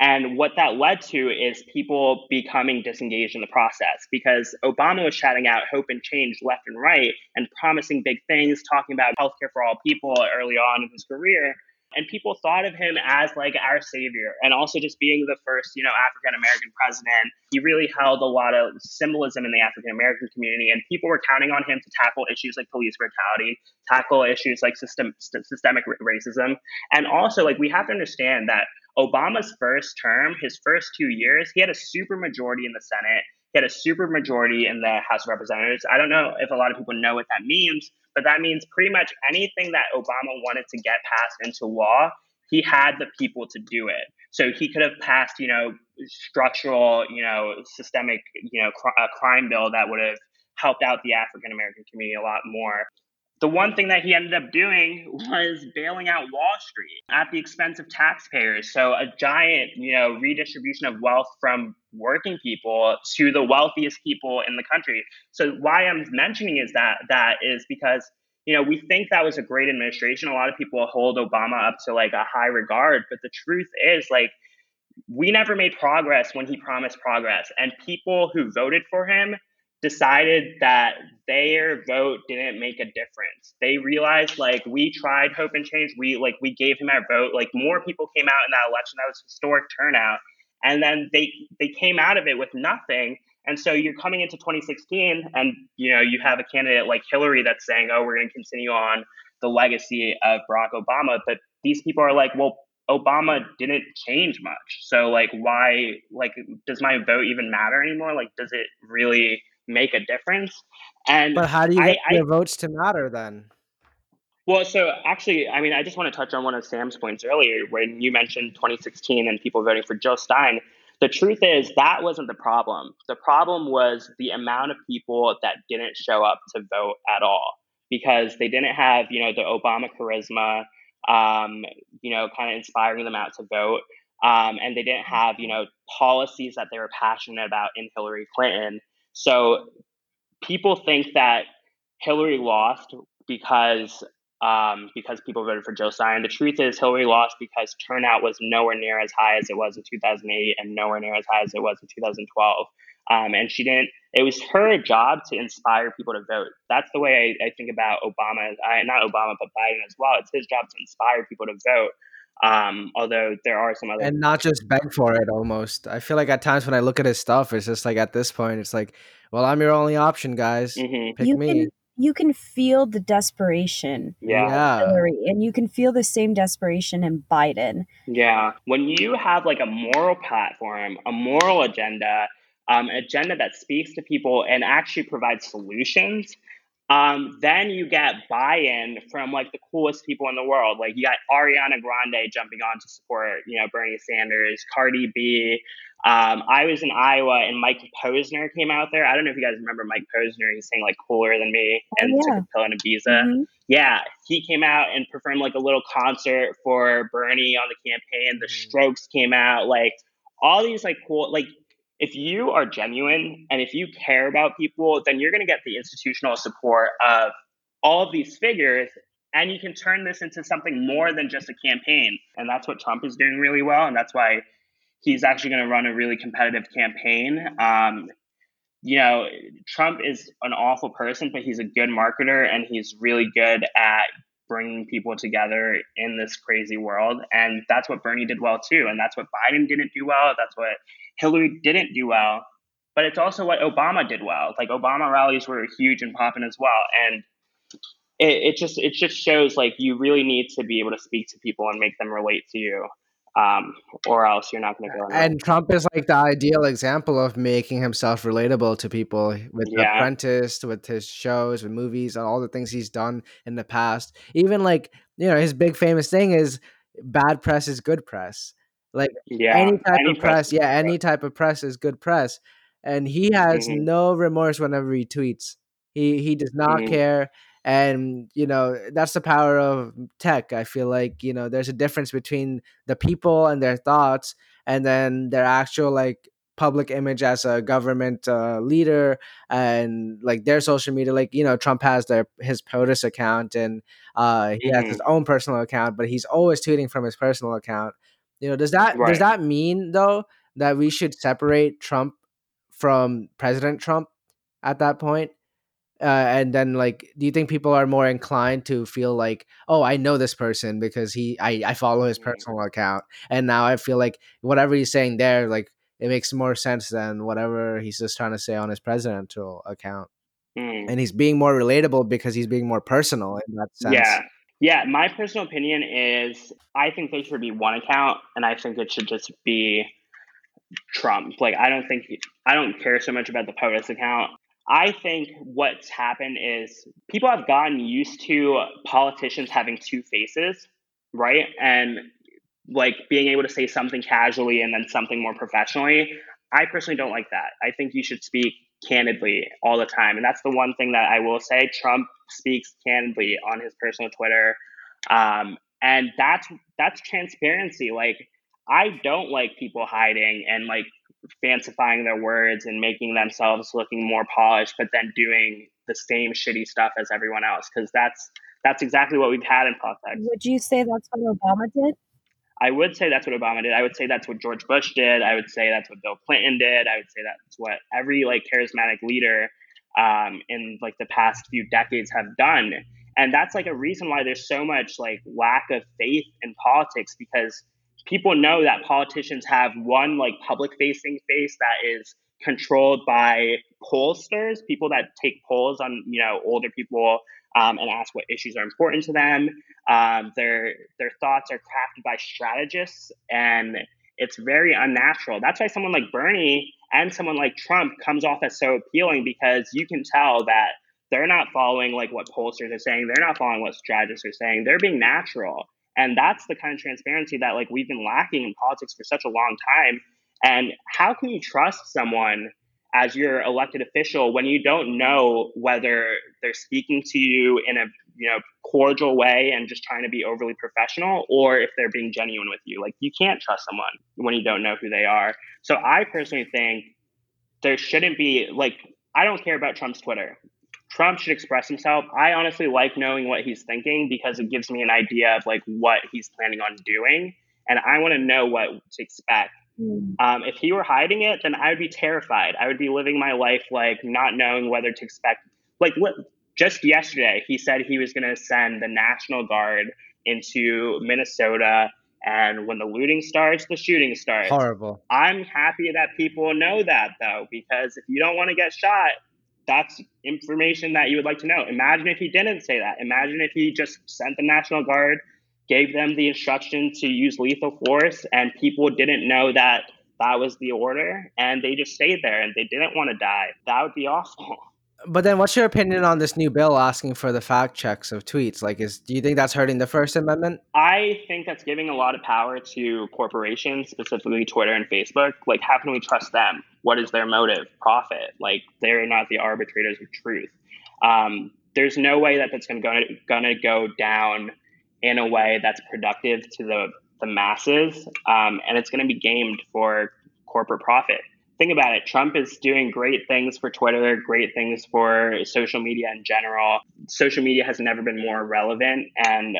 And what that led to is people becoming disengaged in the process because Obama was shouting out hope and change left and right and promising big things, talking about healthcare for all people early on in his career and people thought of him as like our savior. And also just being the first you know african american president he really held a lot of symbolism in the african american community. And people were counting on him to tackle issues like police brutality tackle issues like system, systemic racism. And also like we have to understand that obama's first term his first two years he had a super majority in the senate he had a super majority in the house of representatives i don't know if a lot of people know what that means but that means pretty much anything that Obama wanted to get passed into law, he had the people to do it. So he could have passed, you know, structural, you know, systemic, you know, cr- a crime bill that would have helped out the African American community a lot more the one thing that he ended up doing was bailing out Wall Street at the expense of taxpayers. So a giant, you know, redistribution of wealth from working people to the wealthiest people in the country. So why I'm mentioning is that that is because you know we think that was a great administration. A lot of people hold Obama up to like a high regard, but the truth is like we never made progress when he promised progress, and people who voted for him decided that their vote didn't make a difference. They realized like we tried hope and change. We like we gave him our vote. Like more people came out in that election. That was historic turnout. And then they they came out of it with nothing. And so you're coming into 2016 and you know you have a candidate like Hillary that's saying, "Oh, we're going to continue on the legacy of Barack Obama." But these people are like, "Well, Obama didn't change much. So like why like does my vote even matter anymore? Like does it really make a difference. And but how do you get I, your I, votes to matter then? Well, so actually, I mean, I just want to touch on one of Sam's points earlier when you mentioned 2016 and people voting for Joe Stein. The truth is that wasn't the problem. The problem was the amount of people that didn't show up to vote at all because they didn't have, you know, the Obama charisma, um, you know, kind of inspiring them out to vote. Um, and they didn't have, you know, policies that they were passionate about in Hillary Clinton. So people think that Hillary lost because um, because people voted for Joe Stein. The truth is, Hillary lost because turnout was nowhere near as high as it was in 2008 and nowhere near as high as it was in 2012. Um, and she didn't. It was her job to inspire people to vote. That's the way I, I think about Obama. I, not Obama, but Biden as well. It's his job to inspire people to vote. Um, although there are some other and not just beg for it. Almost, I feel like at times when I look at his stuff, it's just like at this point, it's like, well, I'm your only option, guys. Mm-hmm. Pick you me. Can, you can feel the desperation, yeah, Hillary, and you can feel the same desperation in Biden. Yeah, when you have like a moral platform, a moral agenda, um, agenda that speaks to people and actually provides solutions um, then you get buy-in from like the coolest people in the world. Like you got Ariana Grande jumping on to support, you know, Bernie Sanders, Cardi B. Um, I was in Iowa and Mike Posner came out there. I don't know if you guys remember Mike Posner. He's saying like cooler than me oh, and yeah. took a pill and Ibiza. Mm-hmm. Yeah, he came out and performed like a little concert for Bernie on the campaign. The mm-hmm. Strokes came out. Like all these like cool like if you are genuine and if you care about people, then you're going to get the institutional support of all of these figures. And you can turn this into something more than just a campaign. And that's what Trump is doing really well. And that's why he's actually going to run a really competitive campaign. Um, you know, Trump is an awful person, but he's a good marketer and he's really good at bringing people together in this crazy world. And that's what Bernie did well too. And that's what Biden didn't do well. That's what Hillary didn't do well, but it's also what Obama did well. Like Obama rallies were huge and popping as well, and it, it just it just shows like you really need to be able to speak to people and make them relate to you. Um, or else you're not going to go. Anywhere. And Trump is like the ideal example of making himself relatable to people with yeah. The Apprentice, with his shows, with movies, and all the things he's done in the past. Even like you know, his big famous thing is bad press is good press. Like yeah, any type any of press, press yeah, any type of press is good press. And he has mm-hmm. no remorse whenever he tweets. He he does not mm-hmm. care. And you know, that's the power of tech. I feel like, you know, there's a difference between the people and their thoughts and then their actual like public image as a government uh, leader and like their social media like you know trump has their his potus account and uh, he has his Mm-hmm. own personal account but he's always tweeting from his personal account you know does that does that mean though that we should separate trump from president trump at that point uh, and then like do you think people are more inclined to feel like oh i know this person because he i, I follow his Mhm. personal account and now i feel like whatever he's saying there like it makes more sense than whatever he's just trying to say on his presidential account Mm. and he's being more relatable because he's being more personal in that sense Yeah. Yeah. My personal opinion is I think there should be one account and I think it should just be Trump. Like, I don't think, I don't care so much about the POTUS account. I think what's happened is people have gotten used to politicians having two faces, right? And like being able to say something casually and then something more professionally. I personally don't like that. I think you should speak candidly all the time. And that's the one thing that I will say. Trump speaks candidly on his personal Twitter. Um, and that's that's transparency. Like I don't like people hiding and like fancifying their words and making themselves looking more polished, but then doing the same shitty stuff as everyone else. Because that's that's exactly what we've had in politics. Would you say that's what Obama did? I would say that's what Obama did. I would say that's what George Bush did. I would say that's what Bill Clinton did. I would say that's what every like charismatic leader um, in like the past few decades have done. And that's like a reason why there's so much like lack of faith in politics because people know that politicians have one like public facing face that is controlled by pollsters, people that take polls on you know older people um, and ask what issues are important to them. Um, their their thoughts are crafted by strategists, and it's very unnatural. That's why someone like Bernie and someone like Trump comes off as so appealing because you can tell that they're not following like what pollsters are saying. They're not following what strategists are saying. They're being natural, and that's the kind of transparency that like we've been lacking in politics for such a long time. And how can you trust someone as your elected official when you don't know whether they're speaking to you in a you know cordial way and just trying to be overly professional or if they're being genuine with you? Like you can't trust someone when you don't know who they are. So i personally think there shouldn't be like i don't care about trump's twitter trump should express himself i honestly like knowing what he's thinking because it gives me an idea of like what he's planning on doing and i want to know what to expect um, if he were hiding it, then I would be terrified. I would be living my life like not knowing whether to expect. Like what? Just yesterday, he said he was going to send the National Guard into Minnesota, and when the looting starts, the shooting starts. horrible I'm happy that people know that though, because if you don't want to get shot, that's information that you would like to know. Imagine if he didn't say that. Imagine if he just sent the National Guard, gave them the instruction to use lethal force, and people didn't know that that was the order, and they just stayed there and they didn't want to die. That would be awful. *laughs* but then what's your opinion on this new bill asking for the fact checks of tweets like is do you think that's hurting the first amendment I think that's giving a lot of power to corporations, specifically Twitter and Facebook. Like, how can we trust them? What is their motive? Profit. Like, they're not the arbitrators of truth. Um, there's no way that that's going to gonna go down in a way that's productive to the the masses, um, and it's going to be gamed for corporate profit. Think about it. Trump is doing great things for Twitter, great things for social media in general. Social media has never been more relevant, and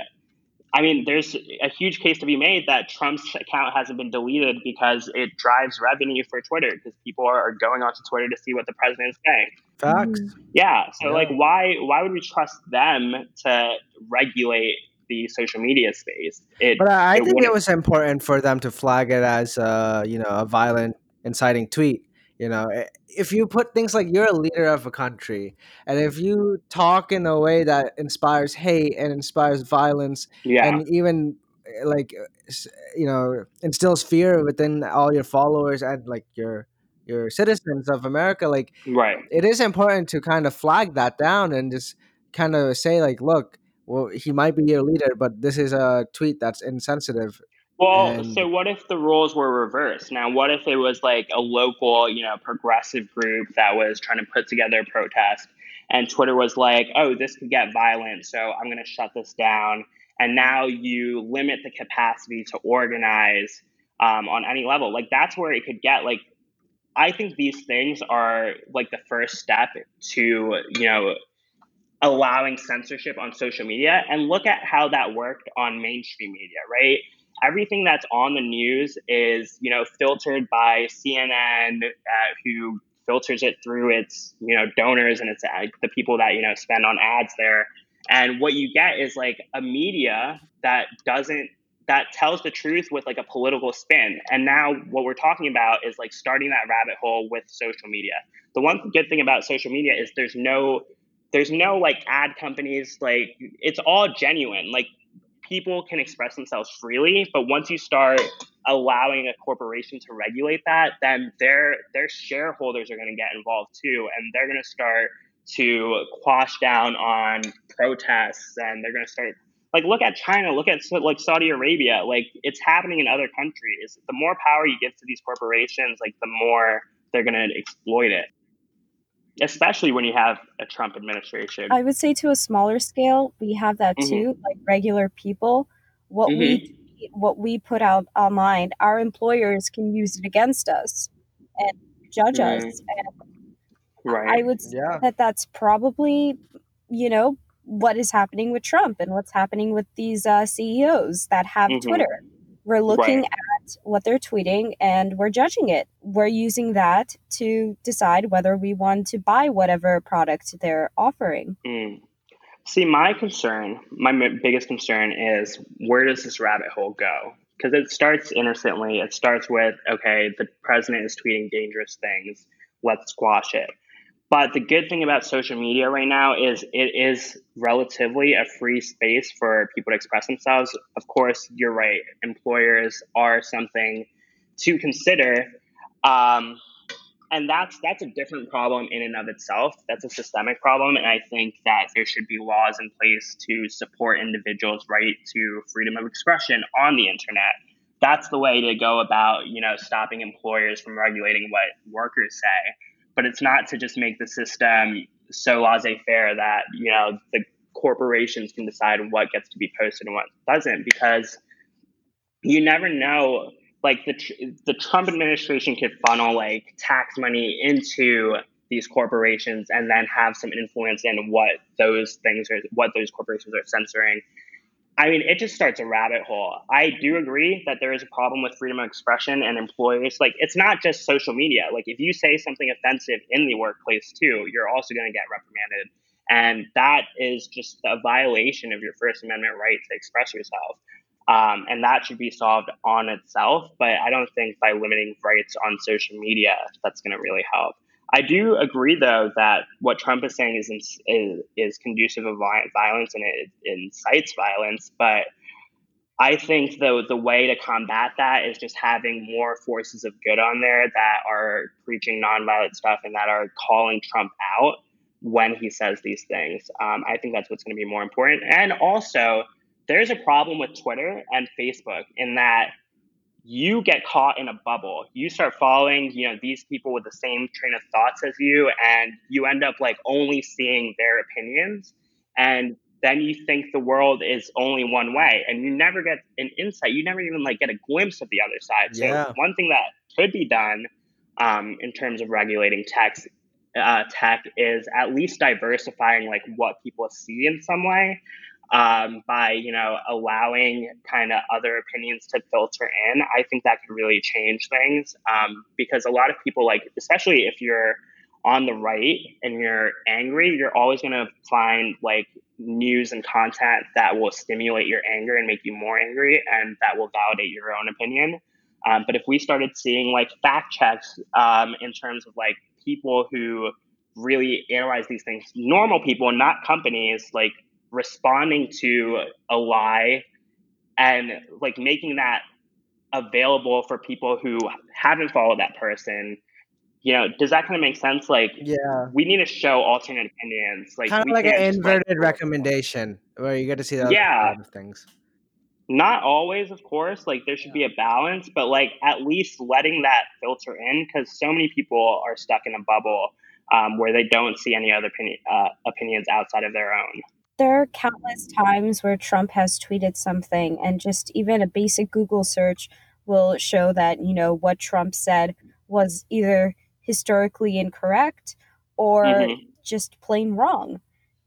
I mean, there's a huge case to be made that Trump's account hasn't been deleted because it drives revenue for Twitter because people are going onto Twitter to see what the president is saying. facts Yeah. So Yeah. like why why would we trust them to regulate the social media space? It, But I, I think it wouldn't- was important for them to flag it as, uh, you know, a violent, inciting tweet. You know, if you put things like you're a leader of a country, and if you talk in a way that inspires hate and inspires violence, yeah. and even uh, like, uh, you know, instills fear within all your followers and like your your citizens of America, like right. it is important to kind of flag that down and just kind of say like, look, well, he might be your leader, but this is a tweet that's insensitive. Well, And- so what if the roles were reversed? Now, what if it was like a local, you know, progressive group that was trying to put together a protest, and Twitter was like, "Oh, this could get violent, so I'm going to shut this down." And now you limit the capacity to organize um, on any level. Like that's where it could get. Like I think these things are like the first step to, you know, allowing censorship on social media and look at how that worked on mainstream media, right? Everything that's on the news is, you know, filtered by CNN, uh, who filters it through its, you know, donors and its uh, the people that you know spend on ads there. And what you get is like a media that doesn't that tells the truth with like a political spin. And now what we're talking about is like starting that rabbit hole with social media. The one good thing about social media is there's no there's no like ad companies like it's all genuine. Like people can express themselves freely, but once you start allowing a corporation to regulate that, then their their shareholders are going to get involved too and they're going to start to quash down on protests and they're going to start like look at China, look at like Saudi Arabia, like it's happening in other countries. The more power you give to these corporations, like the more they're going to exploit it. Especially when you have a Trump administration. I would say to a smaller scale, we have that Mhm. too, like regular people. What we what we put out online, our employers can use it against us and judge us. Mm. And Right. I would say Yeah. that that's probably, you know, what is happening with Trump and what's happening with these uh, CEOs that have Mhm. Twitter. We're looking Right. At what they're tweeting and we're judging it. We're using that to decide whether we want to buy whatever product they're offering. Mm. See, my concern, my biggest concern is where does this rabbit hole go? Because it starts innocently. It starts with, okay, the president is tweeting dangerous things. Let's squash it. But the good thing about social media right now is it is relatively a free space for people to express themselves. Of course, you're right. Employers are something to consider. Um, and that's that's a different problem in and of itself. That's a systemic problem, and I think that there should be laws in place to support individuals' right to freedom of expression on the internet. That's the way to go about, you know, stopping employers from regulating what workers say. But it's not to just make the system so laissez-faire that you know the corporations can decide what gets to be posted and what doesn't, because you never know like the the Trump administration could funnel like tax money into these corporations and then have some influence in what those things are what those corporations are censoring. I mean, it just starts a rabbit hole. I do agree that there is a problem with freedom of expression and employers. Like, it's not just social media. Like, if you say something offensive in the workplace too, you're also going to get reprimanded. And that is just a violation of your First Amendment right to express yourself. Um, and that should be solved on itself. But I don't think by limiting rights on social media, that's going to really help. I do agree, though, that what Trump is saying is is, is conducive of violence and it incites violence. But I think the the way to combat that is just having more forces of good on there that are preaching nonviolent stuff and that are calling Trump out when he says these things. Um, I think that's what's going to be more important. And also, there's a problem with Twitter and Facebook in that you get caught in a bubble. You start following, you know, these people with the same train of thoughts as you, and you end up like only seeing their opinions. And then you think the world is only one way, and you never get an insight. You never even like get a glimpse of the other side. So Yeah. one thing that could be done um, in terms of regulating tech, uh, tech is at least diversifying like what people see in some way um, by you know allowing kind of other opinions to filter in. I think that could really change things um, because a lot of people like, especially if you're on the right and you're angry, you're always going to find like news and content that will stimulate your anger and make you more angry, and that will validate your own opinion. Um, but if we started seeing like fact checks um, in terms of like people who really analyze these things, normal people, not companies, like responding to a lie and like making that available for people who haven't followed that person. You know, does that kind of make sense? Like, Yeah. we need to show alternate opinions. Like, kind of like an can't just, like, inverted recommendation where you get to see other Yeah. things. not always of course like there should be a balance but like at least letting that filter in because so many people are stuck in a bubble um, where they don't see any other opinion, uh, opinions outside of their own There are countless times where Trump has tweeted something, and just even a basic Google search will show that, you know, what Trump said was either historically incorrect or Mhm. just plain wrong.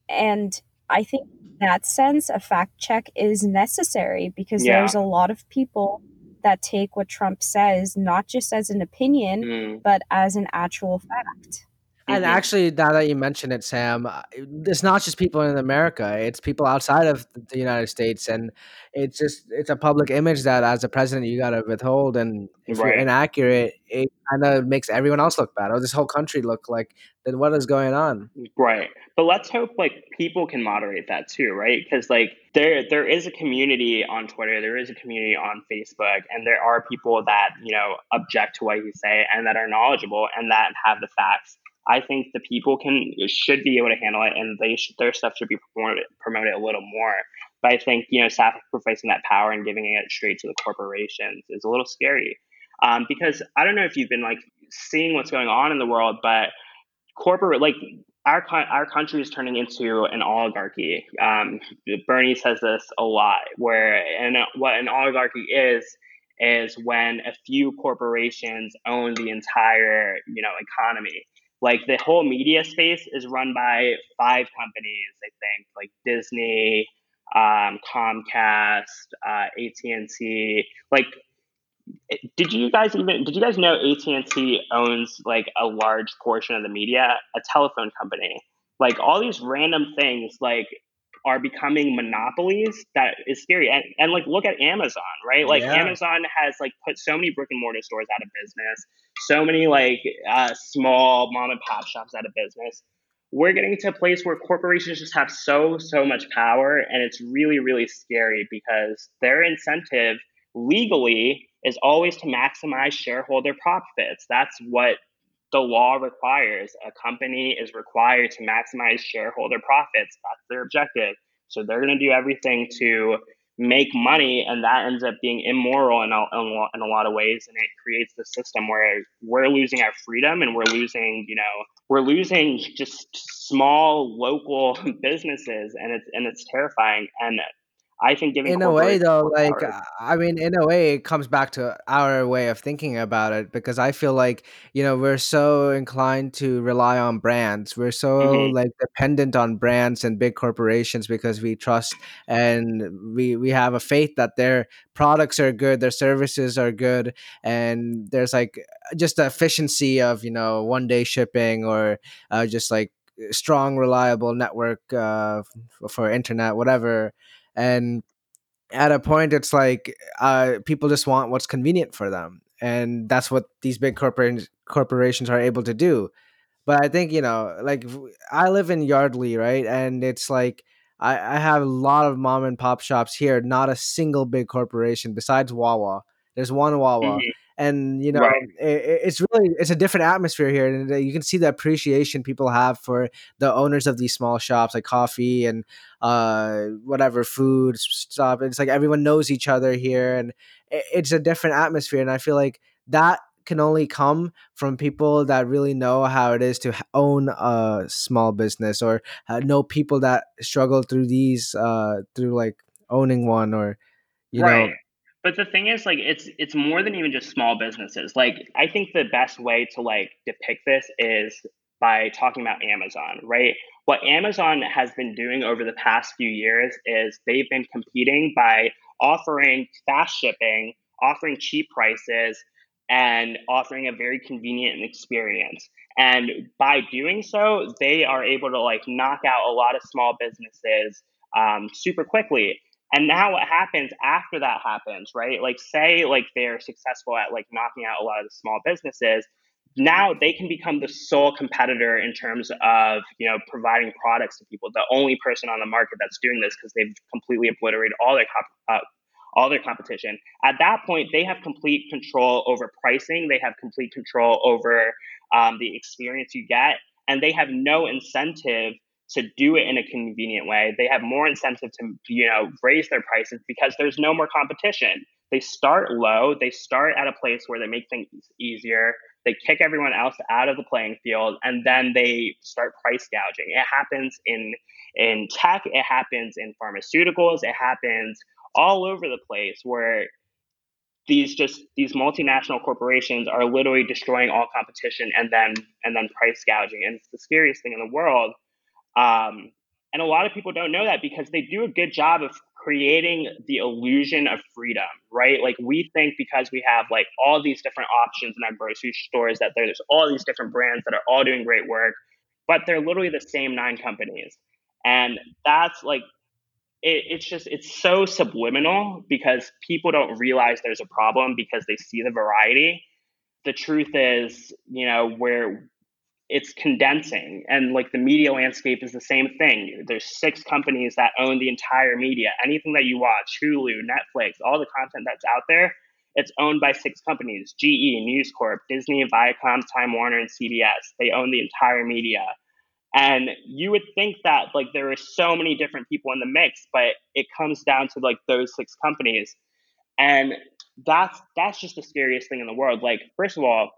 And I think in that sense, a fact check is necessary because Yeah. there's a lot of people that take what Trump says not just as an opinion, Mm. but as an actual fact. And Mhm. actually, now that you mention it, Sam, uh, it's not just people in America; it's people outside of the United States, and it's just it's a public image that, as a president, you got to withhold. And if you're inaccurate, it kind of makes everyone else look bad, or this whole country look like. Then what is going on? Right. But let's hope like people can moderate that too, right? Because like there there is a community on Twitter, there is a community on Facebook, and there are people that, you know, object to what you say and that are knowledgeable and that have the facts. I think the people can should be able to handle it and they should, their stuff should be promoted promoted a little more. But I think, you know, sacrificing that power and giving it straight to the corporations is a little scary. Um, because I don't know if you've been like seeing what's going on in the world, but corporate like our our country is turning into an oligarchy. Um, Bernie says this a lot, where and what an oligarchy is is when a few corporations own the entire you know economy. Like the whole media space is run by five companies, I think, like Disney, um, Comcast, uh, AT and T. Like did you guys even did you guys know AT&T owns like a large portion of the media, a telephone company? Like all these random things like are becoming monopolies that is scary. And, and like look at Amazon, right? Like Yeah. Amazon has like put so many brick and mortar stores out of business, so many like uh, small mom and pop shops out of business. We're getting to a place where corporations just have so so much power and it's really really scary because their incentive legally is always to maximize shareholder profits. That's what the law requires. A company is required to maximize shareholder profits. That's their objective. So they're going to do everything to make money, and that ends up being immoral in a, in a lot of ways. And it creates the system where we're losing our freedom and we're losing, you know, we're losing just small local *laughs* businesses, and it's and it's terrifying. And I think giving in a way though like uh, i mean in a way it comes back to our way of thinking about it because i feel like you know we're so inclined to rely on brands we're so Mhm. like dependent on brands and big corporations because we trust and we we have a faith that their products are good their services are good and there's like just the efficiency of you know one day shipping or uh, just like strong reliable network uh, for internet whatever and at a point it's like uh, people just want what's convenient for them and that's what these big corporations corporations are able to do but i think you know like i live in yardley right and it's like I, I have a lot of mom and pop shops here not a single big corporation besides wawa there's one wawa Mhm. And you know Right. i i- it's really it's a different atmosphere here and uh, you can see the appreciation people have for the owners of these small shops like coffee and uh whatever food stuff it's like everyone knows each other here and i- it's a different atmosphere and i feel like that can only come from people that really know how it is to own a small business or uh, know people that struggle through these uh through like owning one or you right. know But the thing is, like, it's it's more than even just small businesses. Like, I think the best way to like depict this is by talking about Amazon, right? What Amazon has been doing over the past few years is they've been competing by offering fast shipping, offering cheap prices, and offering a very convenient experience. And by doing so, they are able to like knock out a lot of small businesses um, super quickly. And now what happens after that happens, right? Like say like they're successful at like knocking out a lot of the small businesses, now they can become the sole competitor in terms of you know providing products to people the only person on the market that's doing this because they've completely obliterated all their comp- uh, all their competition at that point they have complete control over pricing they have complete control over um, the experience you get and they have no incentive to do it in a convenient way. They have more incentive to you know raise their prices because there's no more competition. They start low. They start at a place where they make things easier. They kick everyone else out of the playing field and then they start price gouging. It happens in in tech. It happens in pharmaceuticals. It happens all over the place where these just these multinational corporations are literally destroying all competition and then and then price gouging. And it's the scariest thing in the world um, and a lot of people don't know that because they do a good job of creating the illusion of freedom right? Like we think because we have like all these different options in our grocery stores that there's all these different brands that are all doing great work but they're literally the same nine companies. And that's like it, it's just it's so subliminal because people don't realize there's a problem because they see the variety. The truth is you know where it's condensing and like the media landscape is the same thing. There's six companies that own the entire media. Anything that you watch hulu netflix all the content that's out there it's owned by six companies. Ge news corp disney viacom time warner and cbs they own the entire media. And you would think that like there are so many different people in the mix, but it comes down to like those six companies. And that's that's just the scariest thing in the world. Like, first of all,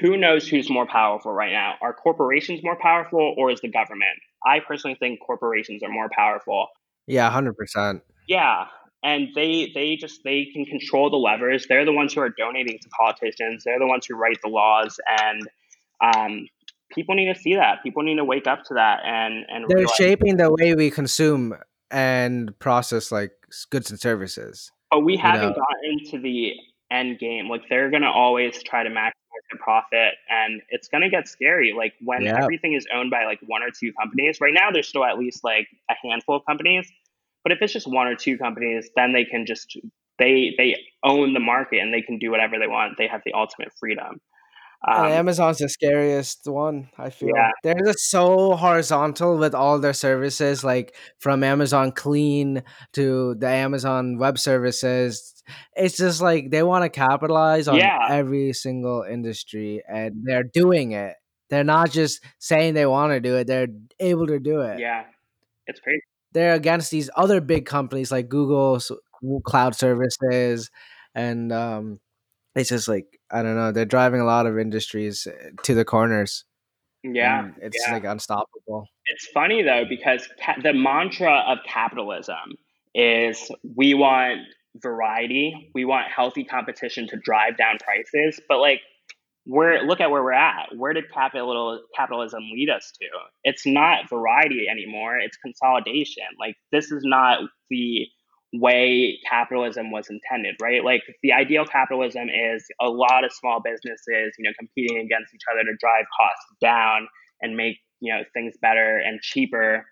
who knows who's more powerful right now? Are corporations more powerful or is the government? I personally think corporations are more powerful. Yeah, hundred percent. Yeah. And they they just they can control the levers. They're the ones who are donating to politicians. They're the ones who write the laws and um, people need to see that. People need to wake up to that and and they're realize- shaping the way we consume and process like goods and services. But we haven't know? gotten to the end game. Like they're gonna always try to maximize profit, and it's gonna get scary. Like when Yeah. everything is owned by like one or two companies. Right now, there's still at least like a handful of companies. But if it's just one or two companies, then they can just they they own the market and they can do whatever they want. They have the ultimate freedom. And Um, Amazon's the scariest one, I feel. Yeah. They're just so horizontal with all their services, like from Amazon Clean to the Amazon Web Services. It's just like they want to capitalize on Yeah. every single industry and they're doing it. They're not just saying they want to do it, they're able to do it. yeah, it's crazy. They're against these other big companies like Google Cloud Services and um it's just like I don't know, they're driving a lot of industries uh, to the corners. Yeah, it's yeah. like unstoppable. It's funny though because ca- the mantra of capitalism is we want variety, we want healthy competition to drive down prices, but like where look at where we're at. Where did capital capitalism lead us to? It's not variety anymore, it's consolidation. Like this is not the way capitalism was intended, right? Like the ideal capitalism is a lot of small businesses, you know, competing against each other to drive costs down and make, you know, things better and cheaper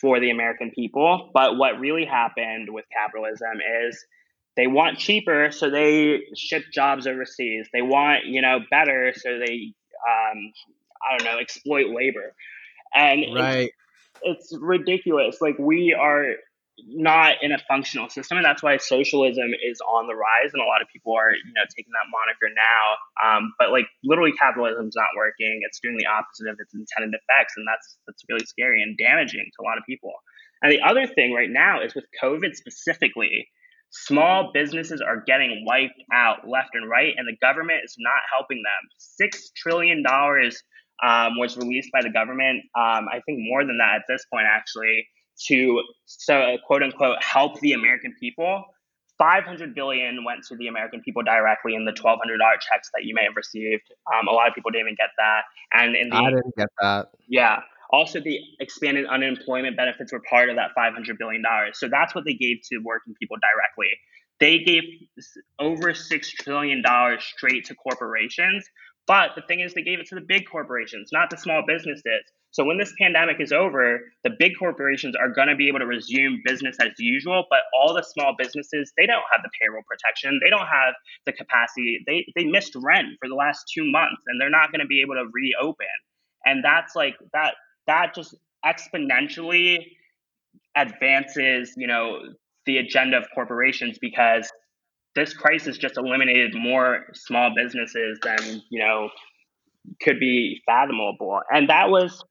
for the American people. But what really happened with capitalism is they want cheaper, so they ship jobs overseas. They want, you know, better, so they, um, I don't know, exploit labor. And it's- it's ridiculous. Like we are not in a functional system, and that's why socialism is on the rise, and a lot of people are, you know, taking that moniker now. Um, but like literally, capitalism's not working. It's doing the opposite of its intended effects, and that's that's really scary and damaging to a lot of people. And the other thing right now is with COVID specifically, small businesses are getting wiped out left and right, and the government is not helping them. Six trillion dollars um, was released by the government. Um, I think more than that at this point, actually, to so quote unquote help the American people. 500 billion went to the American people directly in the $1,200 checks that you may have received. Um, a lot of people didn't even get that. And in the I didn't get that. yeah. Also, the expanded unemployment benefits were part of that $500 billion. So that's what they gave to working people directly. They gave over $6 trillion straight to corporations. But the thing is, they gave it to the big corporations, not the small businesses. So when this pandemic is over, the big corporations are going to be able to resume business as usual. But all the small businesses, they don't have the payroll protection. They don't have the capacity. They, they missed rent for the last two months and they're not going to be able to reopen and that's like that that just exponentially advances you know the agenda of corporations because this crisis just eliminated more small businesses than you know could be fathomable and that was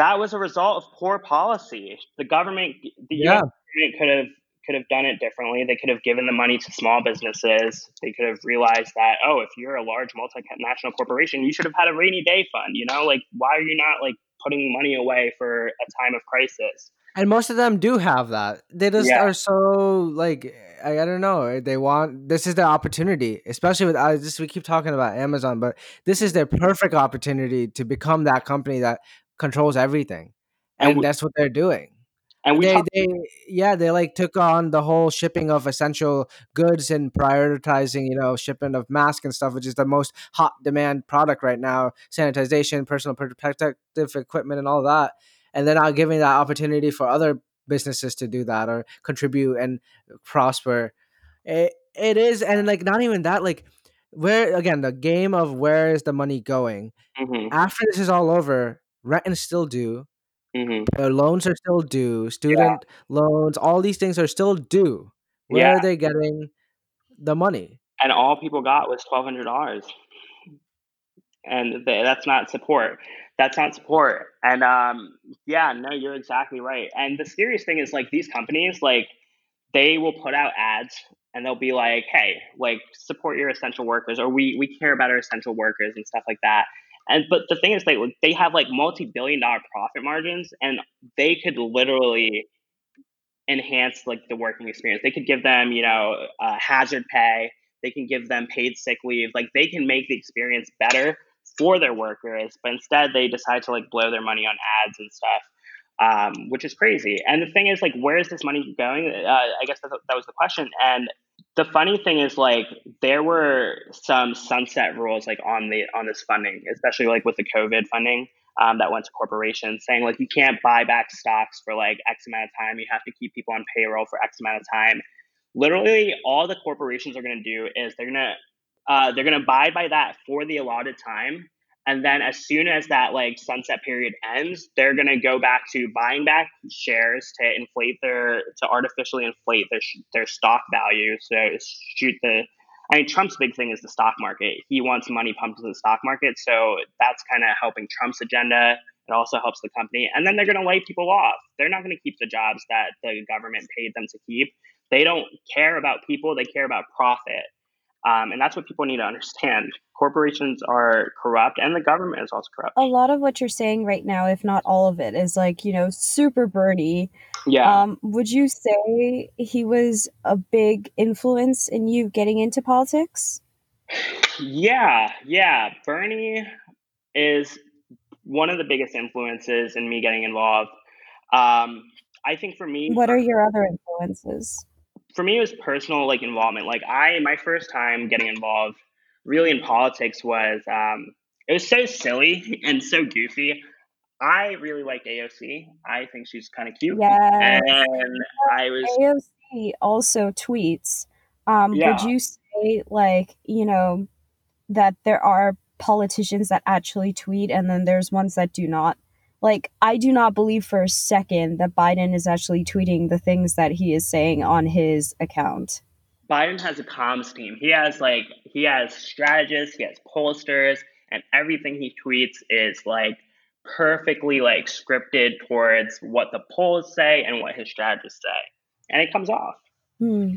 that was a result of poor policy the government the Yeah. US government could have could have done it differently they could have given the money to small businesses they could have realized that oh if you're a large multinational corporation you should have had a rainy day fund you know like why are you not like putting money away for a time of crisis And most of them do have that. They just Yeah. are so like I, I don't know. They want this is their opportunity, especially with I just we keep talking about Amazon, but this is their perfect opportunity to become that company that controls everything, and, And we- that's what they're doing. And we they, talk- they yeah they like took on the whole shipping of essential goods and prioritizing you know shipping of masks and stuff which is the most hot demand product right now sanitization personal protective equipment and all that and they're not giving that opportunity for other businesses to do that or contribute and prosper. It, it is and like not even that like where again the game of where is the money going. Mhm, after this is all over rent is still due mhm. uh, loans are still due student loans all these things are still due where Yeah. are they getting the money and all people got was twelve hundred dollars, and th- that's not support. That's not support. And um, yeah, no, you're exactly right. And the serious thing is, like these companies, like they will put out ads and they'll be like, "Hey, like support your essential workers," or "We we care about our essential workers" and stuff like that. And but the thing is, they they have like multi-billion dollar profit margins, and they could literally enhance like the working experience. They could give them, you know, uh, hazard pay. They can give them paid sick leave. Like they can make the experience better for their workers, but instead they decide to like blow their money on ads and stuff, um, which is crazy. And the thing is, like, where is this money going? Uh, I guess that, that was the question. And the funny thing is, like, there were some sunset rules like on the on this funding, especially like with the COVID funding um, that went to corporations, saying like you can't buy back stocks for like X amount of time. You have to keep people on payroll for X amount of time. Literally, all the corporations are going to do is they're going to uh, they're going to abide by that for the allotted time, and then as soon as that like sunset period ends, they're going to go back to buying back shares to inflate their to artificially inflate their their stock value. So shoot the I mean, Trump's big thing is the stock market. He wants money pumped into the stock market. So that's kind of helping Trump's agenda. It also helps the company. And then they're going to lay people off. They're not going to keep the jobs that the government paid them to keep. They don't care about people, they care about profit. Um, and that's what people need to understand. *laughs* Corporations are corrupt, and the government is also corrupt. A lot of what you're saying right now, if not all of it, is like, you know, super Bernie. Yeah. Um, would you say he was a big influence in you getting into politics? Yeah, yeah. Bernie is one of the biggest influences in me getting involved. Um, I think for me, What are your other influences? For me, it was personal like involvement. Like I, my first time getting involved really in politics was um, it was so silly *laughs* and so goofy. I really liked AOC. I think she's kind of cute, Yes. and I was AOC also tweets. Um, Yeah. Would you say, like, you know, that there are politicians that actually tweet and then there's ones that do not? Like, I do not believe for a second that Biden is actually tweeting the things that he is saying on his account. Biden has a comms team. He has like he has strategists, he has pollsters, and everything he tweets is like perfectly like scripted towards what the polls say and what his strategists say. And it comes off. Hmm.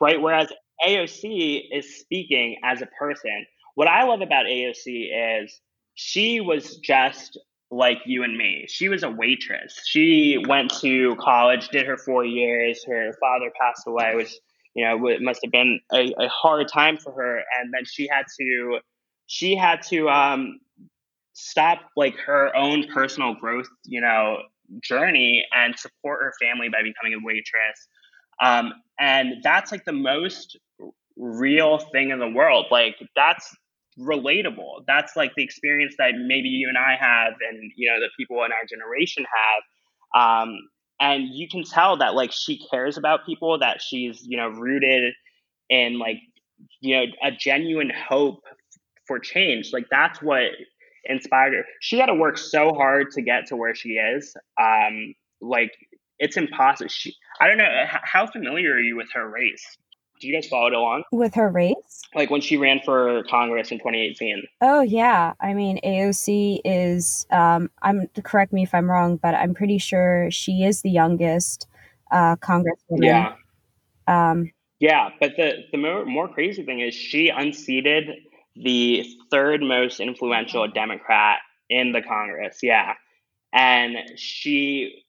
Right? Whereas AOC is speaking as a person. What I love about AOC is she was just like you and me. She was a waitress. She went to college, did her four years. Her father passed away, which you know it must have been a, a hard time for her. And then she had to she had to um, stop like her own personal growth, you know, journey and support her family by becoming a waitress. Um, and that's like the most real thing in the world. Like that's relatable. That's like the experience that maybe you and I have, and you know the people in our generation have. Um, and you can tell that like she cares about people, that she's you know rooted in like you know a genuine hope for change. Like that's what inspired her. She had to work so hard to get to where she is. Um, like it's impossible. She, I don't know how familiar are you with her race. Do you guys follow it along? With her race? Like when she ran for Congress in 2018. Oh yeah, I mean AOC is. Um, I'm correct me if I'm wrong, but I'm pretty sure she is the youngest uh, congresswoman. Yeah. Um, Yeah, but the the more, more crazy thing is she unseated the third most influential Democrat in the Congress. Yeah, and she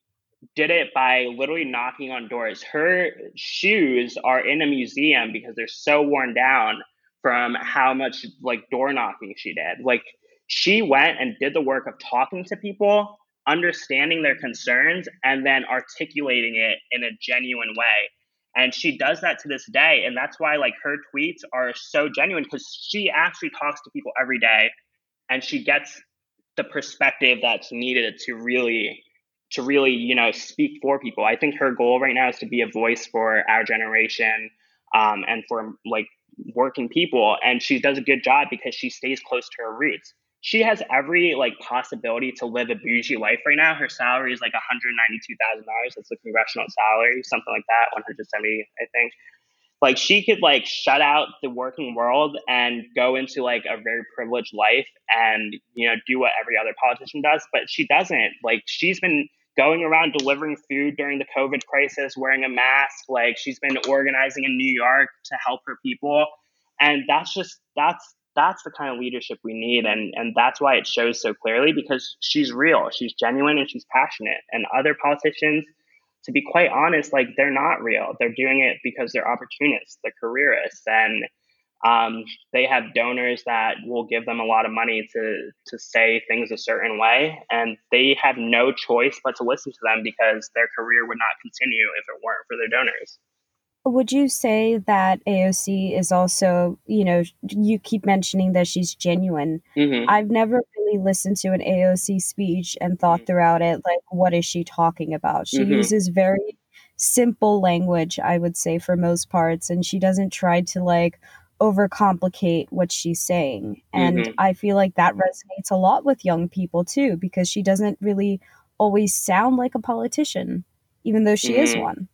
did it by literally knocking on doors. Her shoes are in a museum because they're so worn down from how much like door knocking she did. Like she went and did the work of talking to people, understanding their concerns, and then articulating it in a genuine way. And she does that to this day. And that's why like her tweets are so genuine because she actually talks to people every day and she gets the perspective that's needed to really to really you know speak for people. I think her goal right now is to be a voice for our generation um, and for like working people and she does a good job because she stays close to her roots. She has every like possibility to live a bougie life right now. Her salary is like $192000 that's the congressional salary something like that 170 i think like she could like shut out the working world and go into like a very privileged life and you know do what every other politician does but she doesn't. Like she's been going around delivering food during the covid crisis wearing a mask. Like she's been organizing in new york to help her people. And that's just that's that's the kind of leadership we need and and that's why it shows so clearly because she's real. She's genuine and she's passionate. And other politicians to be quite honest, like they're not real. They're doing it because they're opportunists, they're careerists, and um, they have donors that will give them a lot of money to to say things a certain way, and they have no choice but to listen to them because their career would not continue if it weren't for their donors. Would you say that AOC is also, you know, you keep mentioning that she's genuine. Mm-hmm. I've never really listened to an AOC speech and thought throughout it, like, what is she talking about? She Mhm. uses very simple language, I would say, for most parts, and she doesn't try to, like, overcomplicate what she's saying. And Mhm. I feel like that resonates a lot with young people too, because she doesn't really always sound like a politician, even though she is Mhm. one.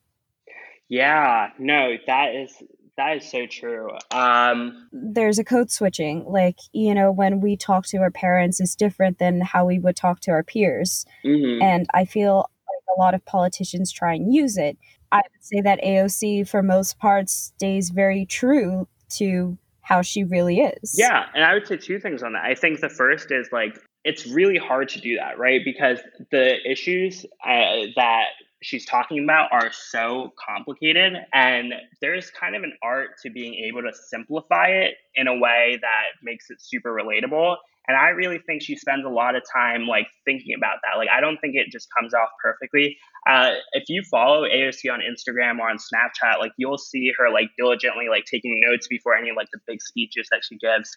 Yeah, no, that is that is so true. Um, there's a code switching. Like, you know, when we talk to our parents is different than how we would talk to our peers. mhm. And I feel like a lot of politicians try and use it. I would say that AOC, for most parts, stays very true to how she really is. Yeah, and I would say two things on that. I think the first is like it's really hard to do that, right? Because the issues uh, that she's talking about are so complicated, and there's kind of an art to being able to simplify it in a way that makes it super relatable. And I really think she spends a lot of time like thinking about that. Like I don't think it just comes off perfectly. Uh, if you follow AOC on Instagram or on Snapchat, like you'll see her like diligently like taking notes before any like the big speeches that she gives.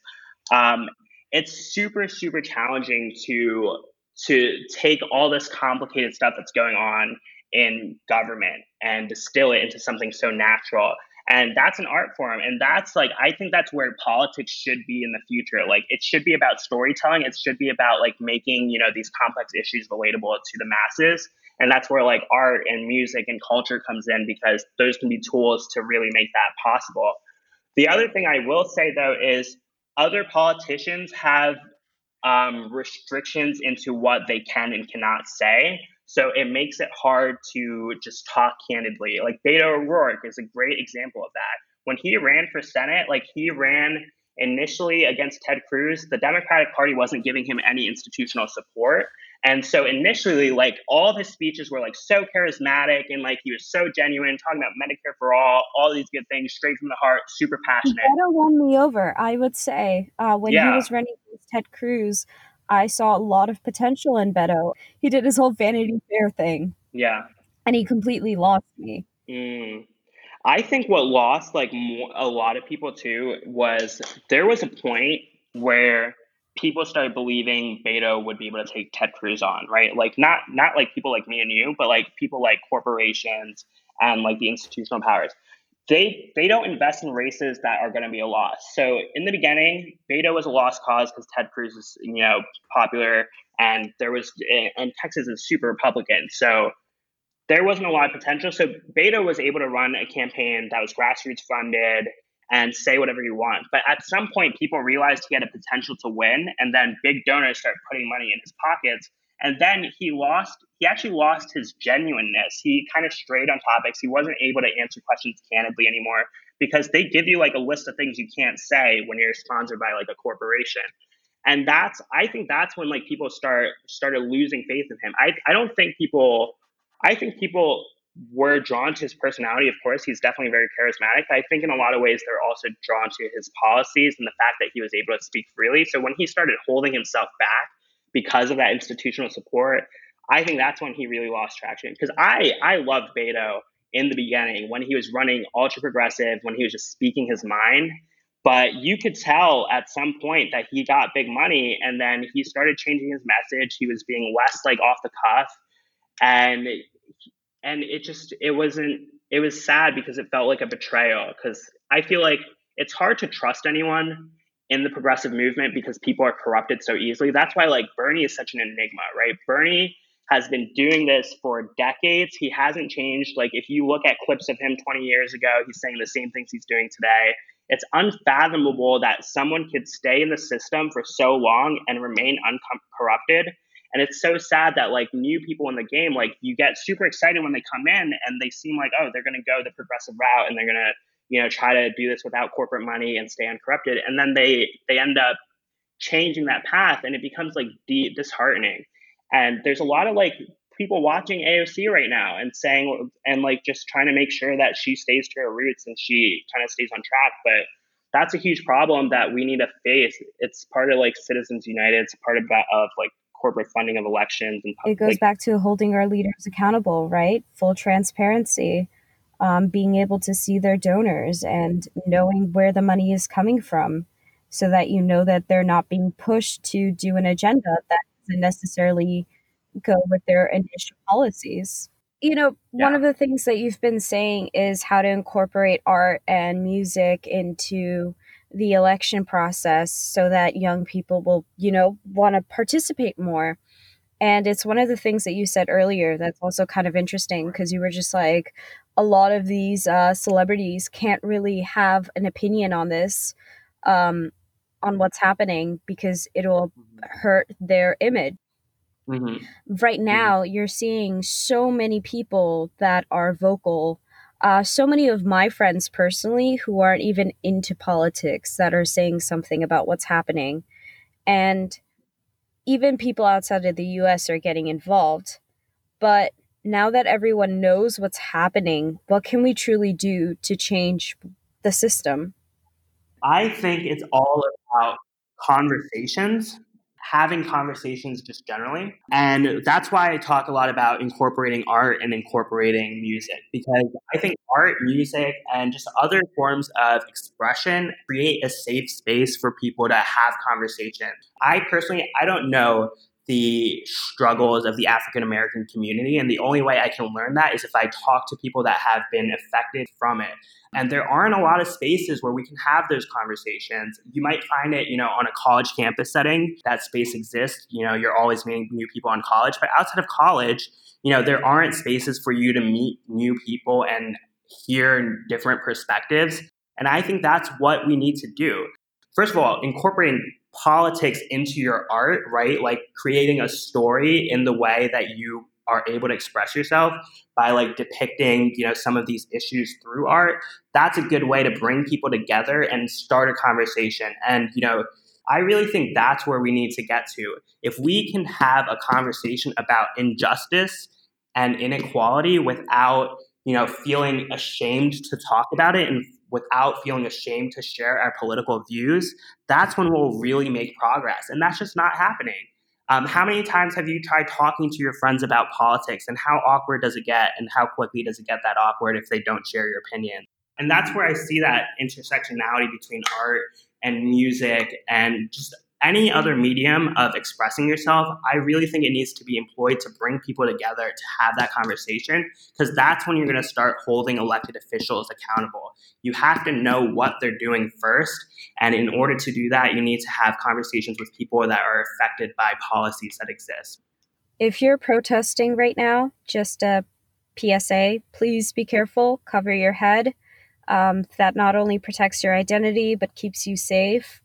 Um, it's super super challenging to to take all this complicated stuff that's going on in government and distill it into something so natural. And that's an art form. And that's like i think that's where politics should be in the future. Like it should be about storytelling. It should be about like making you know these complex issues relatable to the masses. And that's where like art and music and culture comes in because those can be tools to really make that possible. The other thing i will say though is other politicians have um, restrictions into what they can and cannot say. So it makes it hard to just talk candidly. Like Beto O'Rourke is a great example of that. When he ran for Senate, like he ran initially against Ted Cruz, the Democratic Party wasn't giving him any institutional support. And so initially, like all of his speeches were like so charismatic and like he was so genuine, talking about Medicare for all, all these good things straight from the heart, super passionate. Beto won me over, I would say. Uh, when he was running against Ted Cruz, I saw a lot of potential in Beto. He did his whole Vanity Fair thing, Yeah. and he completely lost me. Mm. I think what lost like a lot of people too was there was a point where people started believing Beto would be able to take Ted Cruz on, right? Like not not like people like me and you, but like people like corporations and like the institutional powers. They they don't invest in races that are going to be a loss. So in the beginning, Beto was a lost cause because Ted Cruz is you know popular, and there was eh, and Texas is super Republican, so there wasn't a lot of potential. So Beto was able to run a campaign that was grassroots funded and say whatever you want. But at some point, people realized he had a potential to win, and then big donors started putting money in his pockets. And then he lost, he actually lost his genuineness. He kind of strayed on topics. He wasn't able to answer questions candidly anymore because they give you like a list of things you can't say when you're sponsored by like a corporation. And that's, I think that's when like people start started losing faith in him. I, I don't think people I think people were drawn to his personality. Of course, he's definitely very charismatic. But I think in a lot of ways they're also drawn to his policies and the fact that he was able to speak freely. So when he started holding himself back because of that institutional support, I think that's when he really lost traction. Because I I loved Beto in the beginning when he was running ultra progressive, when he was just speaking his mind. But you could tell at some point that he got big money and then he started changing his message. He was being less like off the cuff. And and it just it wasn't it was sad because it felt like a betrayal because i feel like it's hard to trust anyone in the progressive movement because people are corrupted so easily that's why like bernie is such an enigma right bernie has been doing this for decades he hasn't changed like if you look at clips of him 20 years ago he's saying the same things he's doing today it's unfathomable that someone could stay in the system for so long and remain uncorrupted and it's so sad that like new people in the game, like you get super excited when they come in and they seem like, oh, they're going to go the progressive route and they're going to, you know, try to do this without corporate money and stay uncorrupted. And then they they end up changing that path and it becomes like de- disheartening. And there's a lot of like people watching AOC right now and saying and like just trying to make sure that she stays to her roots and she kind of stays on track. But that's a huge problem that we need to face. It's part of like Citizens United. It's part of that of like corporate funding of elections and public, it goes back to holding our leaders accountable right full transparency um, being able to see their donors and knowing where the money is coming from so that you know that they're not being pushed to do an agenda that necessarily go with their initial policies you know yeah. one of the things that you've been saying is how to incorporate art and music into the election process so that young people will, you know, want to participate more. And it's one of the things that you said earlier that's also kind of interesting because you were just like, a lot of these uh, celebrities can't really have an opinion on this, um, on what's happening because it'll mm-hmm. hurt their image. Mm-hmm. Right mm-hmm. now, mm-hmm. you're seeing so many people that are vocal uh, so many of my friends personally who aren't even into politics that are saying something about what's happening. And even people outside of the US are getting involved. But now that everyone knows what's happening, what can we truly do to change the system? I think it's all about conversations having conversations just generally. And that's why I talk a lot about incorporating art and incorporating music because I think art, music, and just other forms of expression create a safe space for people to have conversation. I personally, I don't know the struggles of the African American community. And the only way I can learn that is if I talk to people that have been affected from it. And there aren't a lot of spaces where we can have those conversations. You might find it, you know, on a college campus setting, that space exists. You know, you're always meeting new people on college. But outside of college, you know, there aren't spaces for you to meet new people and hear different perspectives. And I think that's what we need to do. First of all, incorporating politics into your art, right? Like creating a story in the way that you are able to express yourself by like depicting, you know, some of these issues through art. That's a good way to bring people together and start a conversation. And, you know, I really think that's where we need to get to. If we can have a conversation about injustice and inequality without, you know, feeling ashamed to talk about it and without feeling ashamed to share our political views, that's when we'll really make progress. And that's just not happening. Um, how many times have you tried talking to your friends about politics and how awkward does it get and how quickly does it get that awkward if they don't share your opinion? And that's where I see that intersectionality between art and music and just any other medium of expressing yourself, I really think it needs to be employed to bring people together to have that conversation because that's when you're going to start holding elected officials accountable. You have to know what they're doing first. And in order to do that, you need to have conversations with people that are affected by policies that exist. If you're protesting right now, just a PSA, please be careful, cover your head. Um, that not only protects your identity, but keeps you safe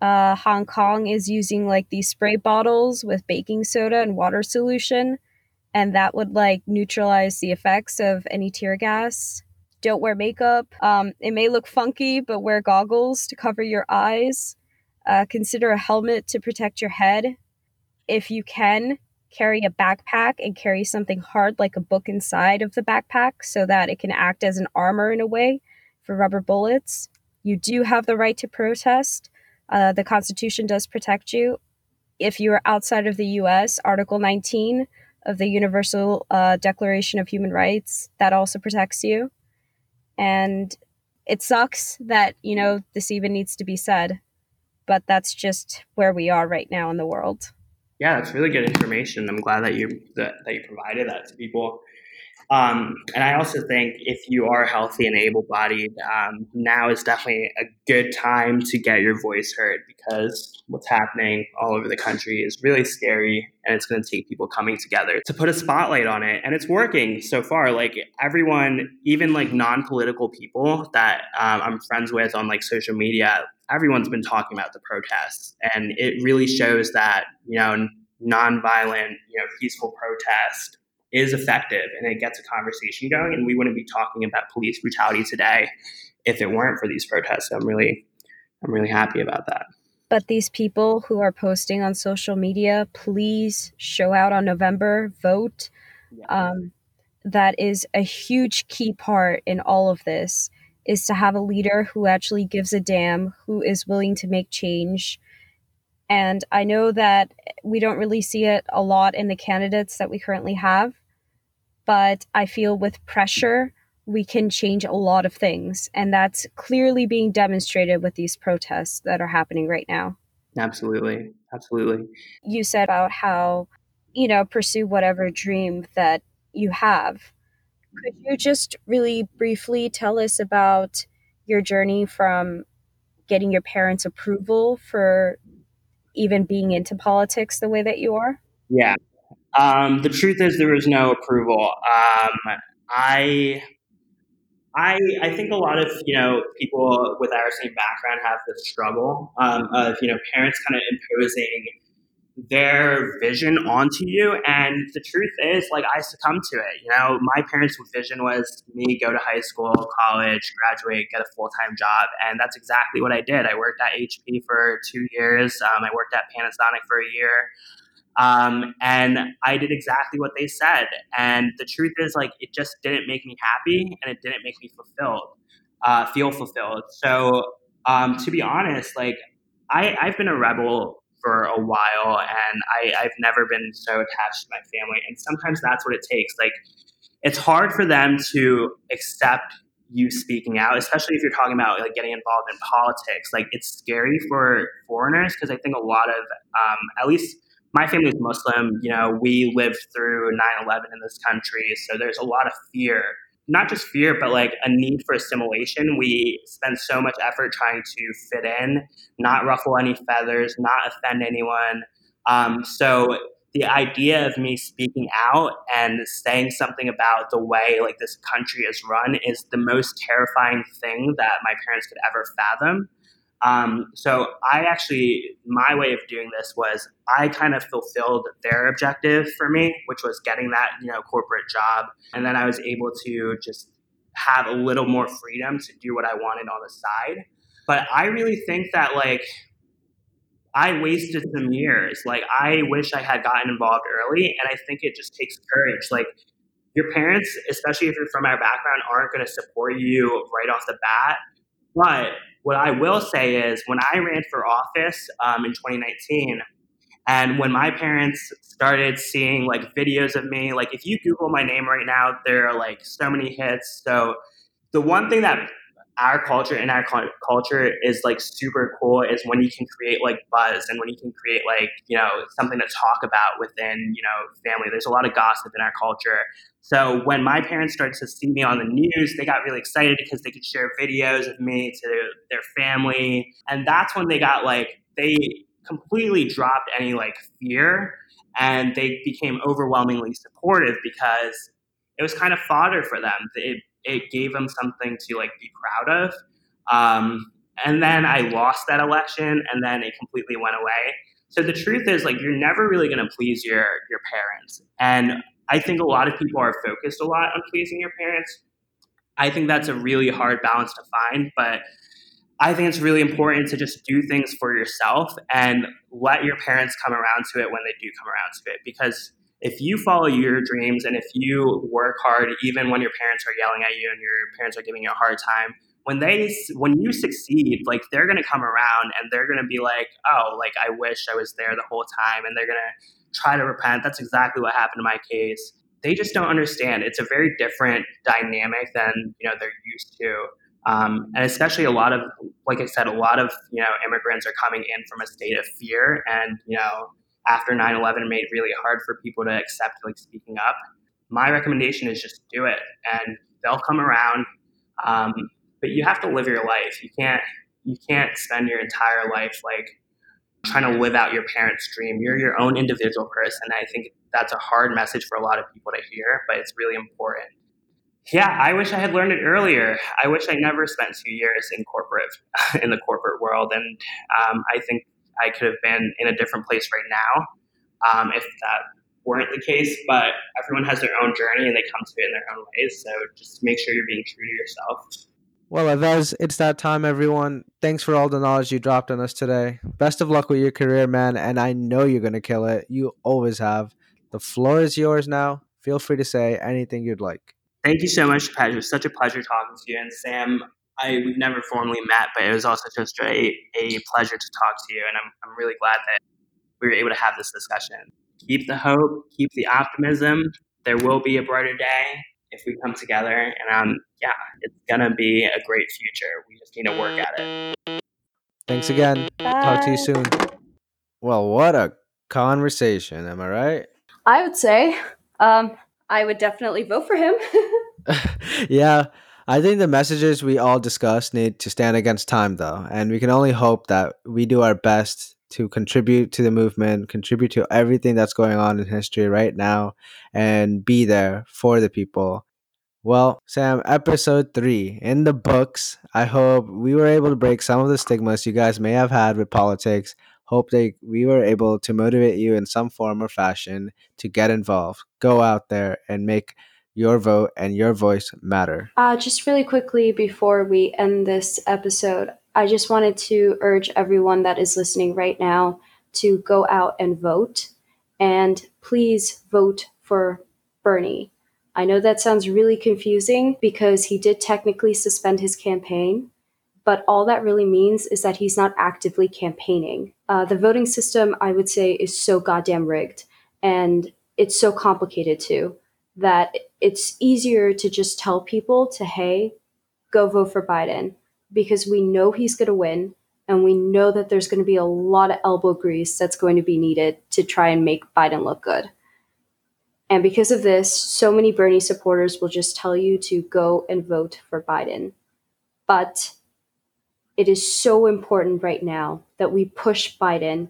uh, Hong Kong is using like these spray bottles with baking soda and water solution, and that would like neutralize the effects of any tear gas. Don't wear makeup. Um, it may look funky, but wear goggles to cover your eyes. Uh, consider a helmet to protect your head. If you can, carry a backpack and carry something hard like a book inside of the backpack so that it can act as an armor in a way for rubber bullets. You do have the right to protest. Uh, the Constitution does protect you. If you are outside of the US, Article 19 of the Universal uh, Declaration of Human Rights, that also protects you. And it sucks that, you know, this even needs to be said, but that's just where we are right now in the world yeah, that's really good information. I'm glad that you that, that you provided that to people. Um, and I also think if you are healthy and able bodied, um, now is definitely a good time to get your voice heard because what's happening all over the country is really scary and it's going to take people coming together to put a spotlight on it. And it's working so far. Like everyone, even like non political people that um, I'm friends with on like social media, everyone's been talking about the protests. And it really shows that, you know, nonviolent, you know, peaceful protest is effective and it gets a conversation going. And we wouldn't be talking about police brutality today if it weren't for these protests. So I'm really, I'm really happy about that. But these people who are posting on social media, please show out on November, vote. Yeah. Um, that is a huge key part in all of this is to have a leader who actually gives a damn, who is willing to make change. And I know that we don't really see it a lot in the candidates that we currently have, but I feel with pressure, we can change a lot of things. And that's clearly being demonstrated with these protests that are happening right now. Absolutely. Absolutely. You said about how, you know, pursue whatever dream that you have. Could you just really briefly tell us about your journey from getting your parents' approval for even being into politics the way that you are? Yeah. Um, the truth is, there was no approval. Um, I, I, I think a lot of you know people with our same background have this struggle um, of you know parents kind of imposing their vision onto you. And the truth is, like, I succumbed to it. You know, my parents' vision was me go to high school, college, graduate, get a full time job. And that's exactly what I did. I worked at HP for two years, um, I worked at Panasonic for a year. Um, and I did exactly what they said. And the truth is, like, it just didn't make me happy and it didn't make me fulfilled, uh, feel fulfilled. So, um, to be honest, like, I, I've been a rebel for a while and I, I've never been so attached to my family. And sometimes that's what it takes. Like it's hard for them to accept you speaking out, especially if you're talking about like getting involved in politics. Like it's scary for foreigners because I think a lot of, um, at least my family is Muslim. You know, we lived through 9/11 in this country, so there's a lot of fear not just fear, but like a need for assimilation. We spend so much effort trying to fit in, not ruffle any feathers, not offend anyone. Um, so the idea of me speaking out and saying something about the way like this country is run is the most terrifying thing that my parents could ever fathom. Um, so I actually, my way of doing this was I kind of fulfilled their objective for me, which was getting that you know corporate job, and then I was able to just have a little more freedom to do what I wanted on the side. But I really think that like I wasted some years. Like I wish I had gotten involved early, and I think it just takes courage. Like your parents, especially if you're from our background, aren't going to support you right off the bat. But what I will say is when I ran for office um, in 2019, and when my parents started seeing like videos of me, like if you Google my name right now, there are like so many hits. So the one thing that our culture and our culture is like super cool is when you can create like buzz and when you can create like you know something to talk about within you know family there's a lot of gossip in our culture so when my parents started to see me on the news they got really excited because they could share videos of me to their family and that's when they got like they completely dropped any like fear and they became overwhelmingly supportive because it was kind of fodder for them. It it gave them something to like be proud of. Um, and then I lost that election, and then it completely went away. So the truth is, like, you're never really going to please your your parents, and I think a lot of people are focused a lot on pleasing your parents. I think that's a really hard balance to find, but I think it's really important to just do things for yourself and let your parents come around to it when they do come around to it because if you follow your dreams and if you work hard, even when your parents are yelling at you and your parents are giving you a hard time, when they when you succeed, like they're gonna come around and they're gonna be like, oh, like I wish I was there the whole time, and they're gonna try to repent. That's exactly what happened in my case. They just don't understand. It's a very different dynamic than you know they're used to. Um, and especially a lot of, like I said, a lot of you know immigrants are coming in from a state of fear, and you know after 9/11 made it really hard for people to accept like speaking up. My recommendation is just do it, and they'll come around. Um, but you have to live your life. You can't you can't spend your entire life like trying to live out your parents' dream. You're your own individual person. I think that's a hard message for a lot of people to hear, but it's really important. Yeah, I wish I had learned it earlier. I wish I never spent two years in corporate *laughs* in the corporate world, and um, I think I could have been in a different place right now um, if that weren't the case. But everyone has their own journey, and they come to it in their own ways. So just make sure you're being true to yourself. Well, Avez, it's that time, everyone. Thanks for all the knowledge you dropped on us today. Best of luck with your career, man, and I know you're going to kill it. You always have. The floor is yours now. Feel free to say anything you'd like. Thank you so much, Pat. It was such a pleasure talking to you. And Sam, I we've never formally met, but it was also just a, a pleasure to talk to you. And I'm, I'm really glad that we were able to have this discussion. Keep the hope, keep the optimism. There will be a brighter day if we come together. And um, yeah, it's gonna be a great future. We just need to work at it. Thanks again. Bye. Talk to you soon. Well, what a conversation, am I right? I would say, um, I would definitely vote for him. *laughs* yeah, I think the messages we all discussed need to stand against time, though, and we can only hope that we do our best to contribute to the movement, contribute to everything that's going on in history right now, and be there for the people. Well, Sam, episode three in the books. I hope we were able to break some of the stigmas you guys may have had with politics. Hope that we were able to motivate you in some form or fashion to get involved. Go out there and make your vote and your voice matter. Uh, just really quickly before we end this episode, I just wanted to urge everyone that is listening right now to go out and vote. And please vote for Bernie. I know that sounds really confusing because he did technically suspend his campaign, but all that really means is that he's not actively campaigning. Uh, the voting system, I would say, is so goddamn rigged. And it's so complicated too that it's easier to just tell people to, hey, go vote for Biden because we know he's going to win and we know that there's going to be a lot of elbow grease that's going to be needed to try and make Biden look good. And because of this, so many Bernie supporters will just tell you to go and vote for Biden. But it is so important right now that we push Biden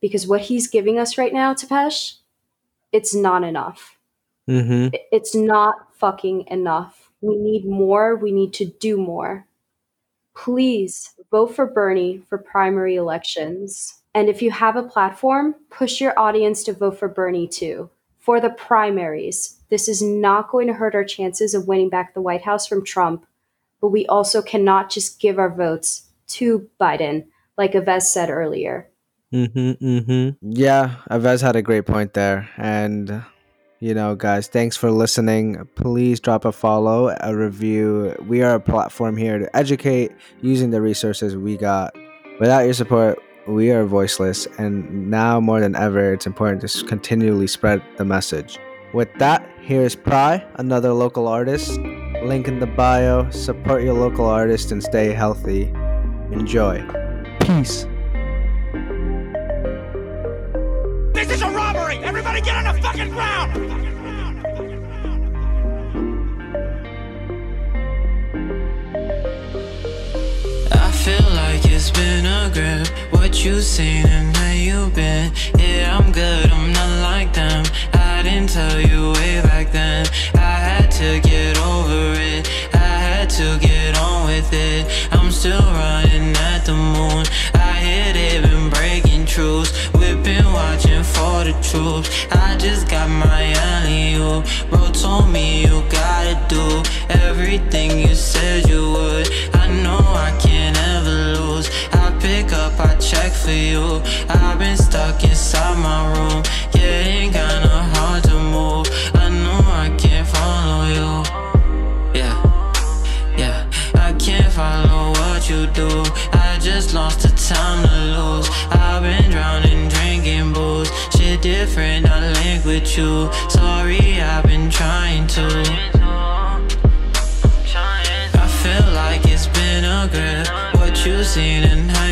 because what he's giving us right now, Tapesh, it's not enough. Mm-hmm. It's not fucking enough. We need more. We need to do more please vote for Bernie for primary elections. And if you have a platform, push your audience to vote for Bernie too. For the primaries, this is not going to hurt our chances of winning back the White House from Trump, but we also cannot just give our votes to Biden, like Avez said earlier. Mm-hmm, mm-hmm. Yeah, Avez had a great point there. And you know, guys, thanks for listening. Please drop a follow, a review. We are a platform here to educate using the resources we got. Without your support, we are voiceless, and now more than ever, it's important to continually spread the message. With that, here's Pry, another local artist. Link in the bio. Support your local artist and stay healthy. Enjoy. Peace. Been a grip. What you seen and how you been? Yeah, I'm good, I'm not like them. I didn't tell you way back then. I had to get over it. I had to get on with it. I'm still running at the moon. I hear they've been breaking truths. We've been watching for the troops. I just got my alley -oop. Bro told me you gotta do everything you said you would. I know I can't for you. I've been stuck inside my room. Yeah, ain't kinda hard to move. I know I can't follow you. Yeah, yeah. I can't follow what you do. I just lost the time to lose. I've been drowning, drinking booze. Shit different, I link with you. Sorry, I've been trying to. I feel like it's been a grip What you seen and how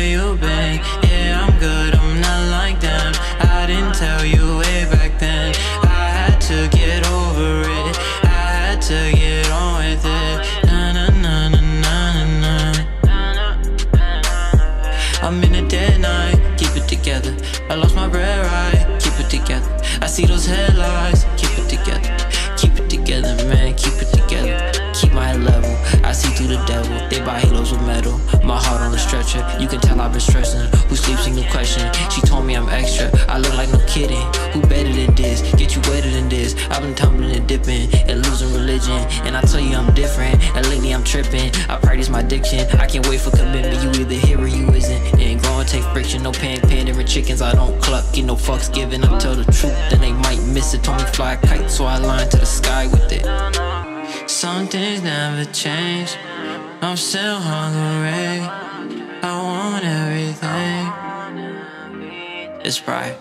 You can tell I've been stressing. Who sleeps in your question? She told me I'm extra. I look like no kidding. Who better than this? Get you wetter than this. I've been tumbling and dipping and losing religion. And I tell you I'm different. And lately I'm tripping. I practice my diction. I can't wait for commitment. You either here or you isn't. Grow and take friction. No pan pandering chickens. I don't cluck. Get no fucks given. I tell the truth. Then they might miss it. Told me fly a kite. So I line to the sky with it. Some things never change. I'm still hungry. I want everything. It's bright.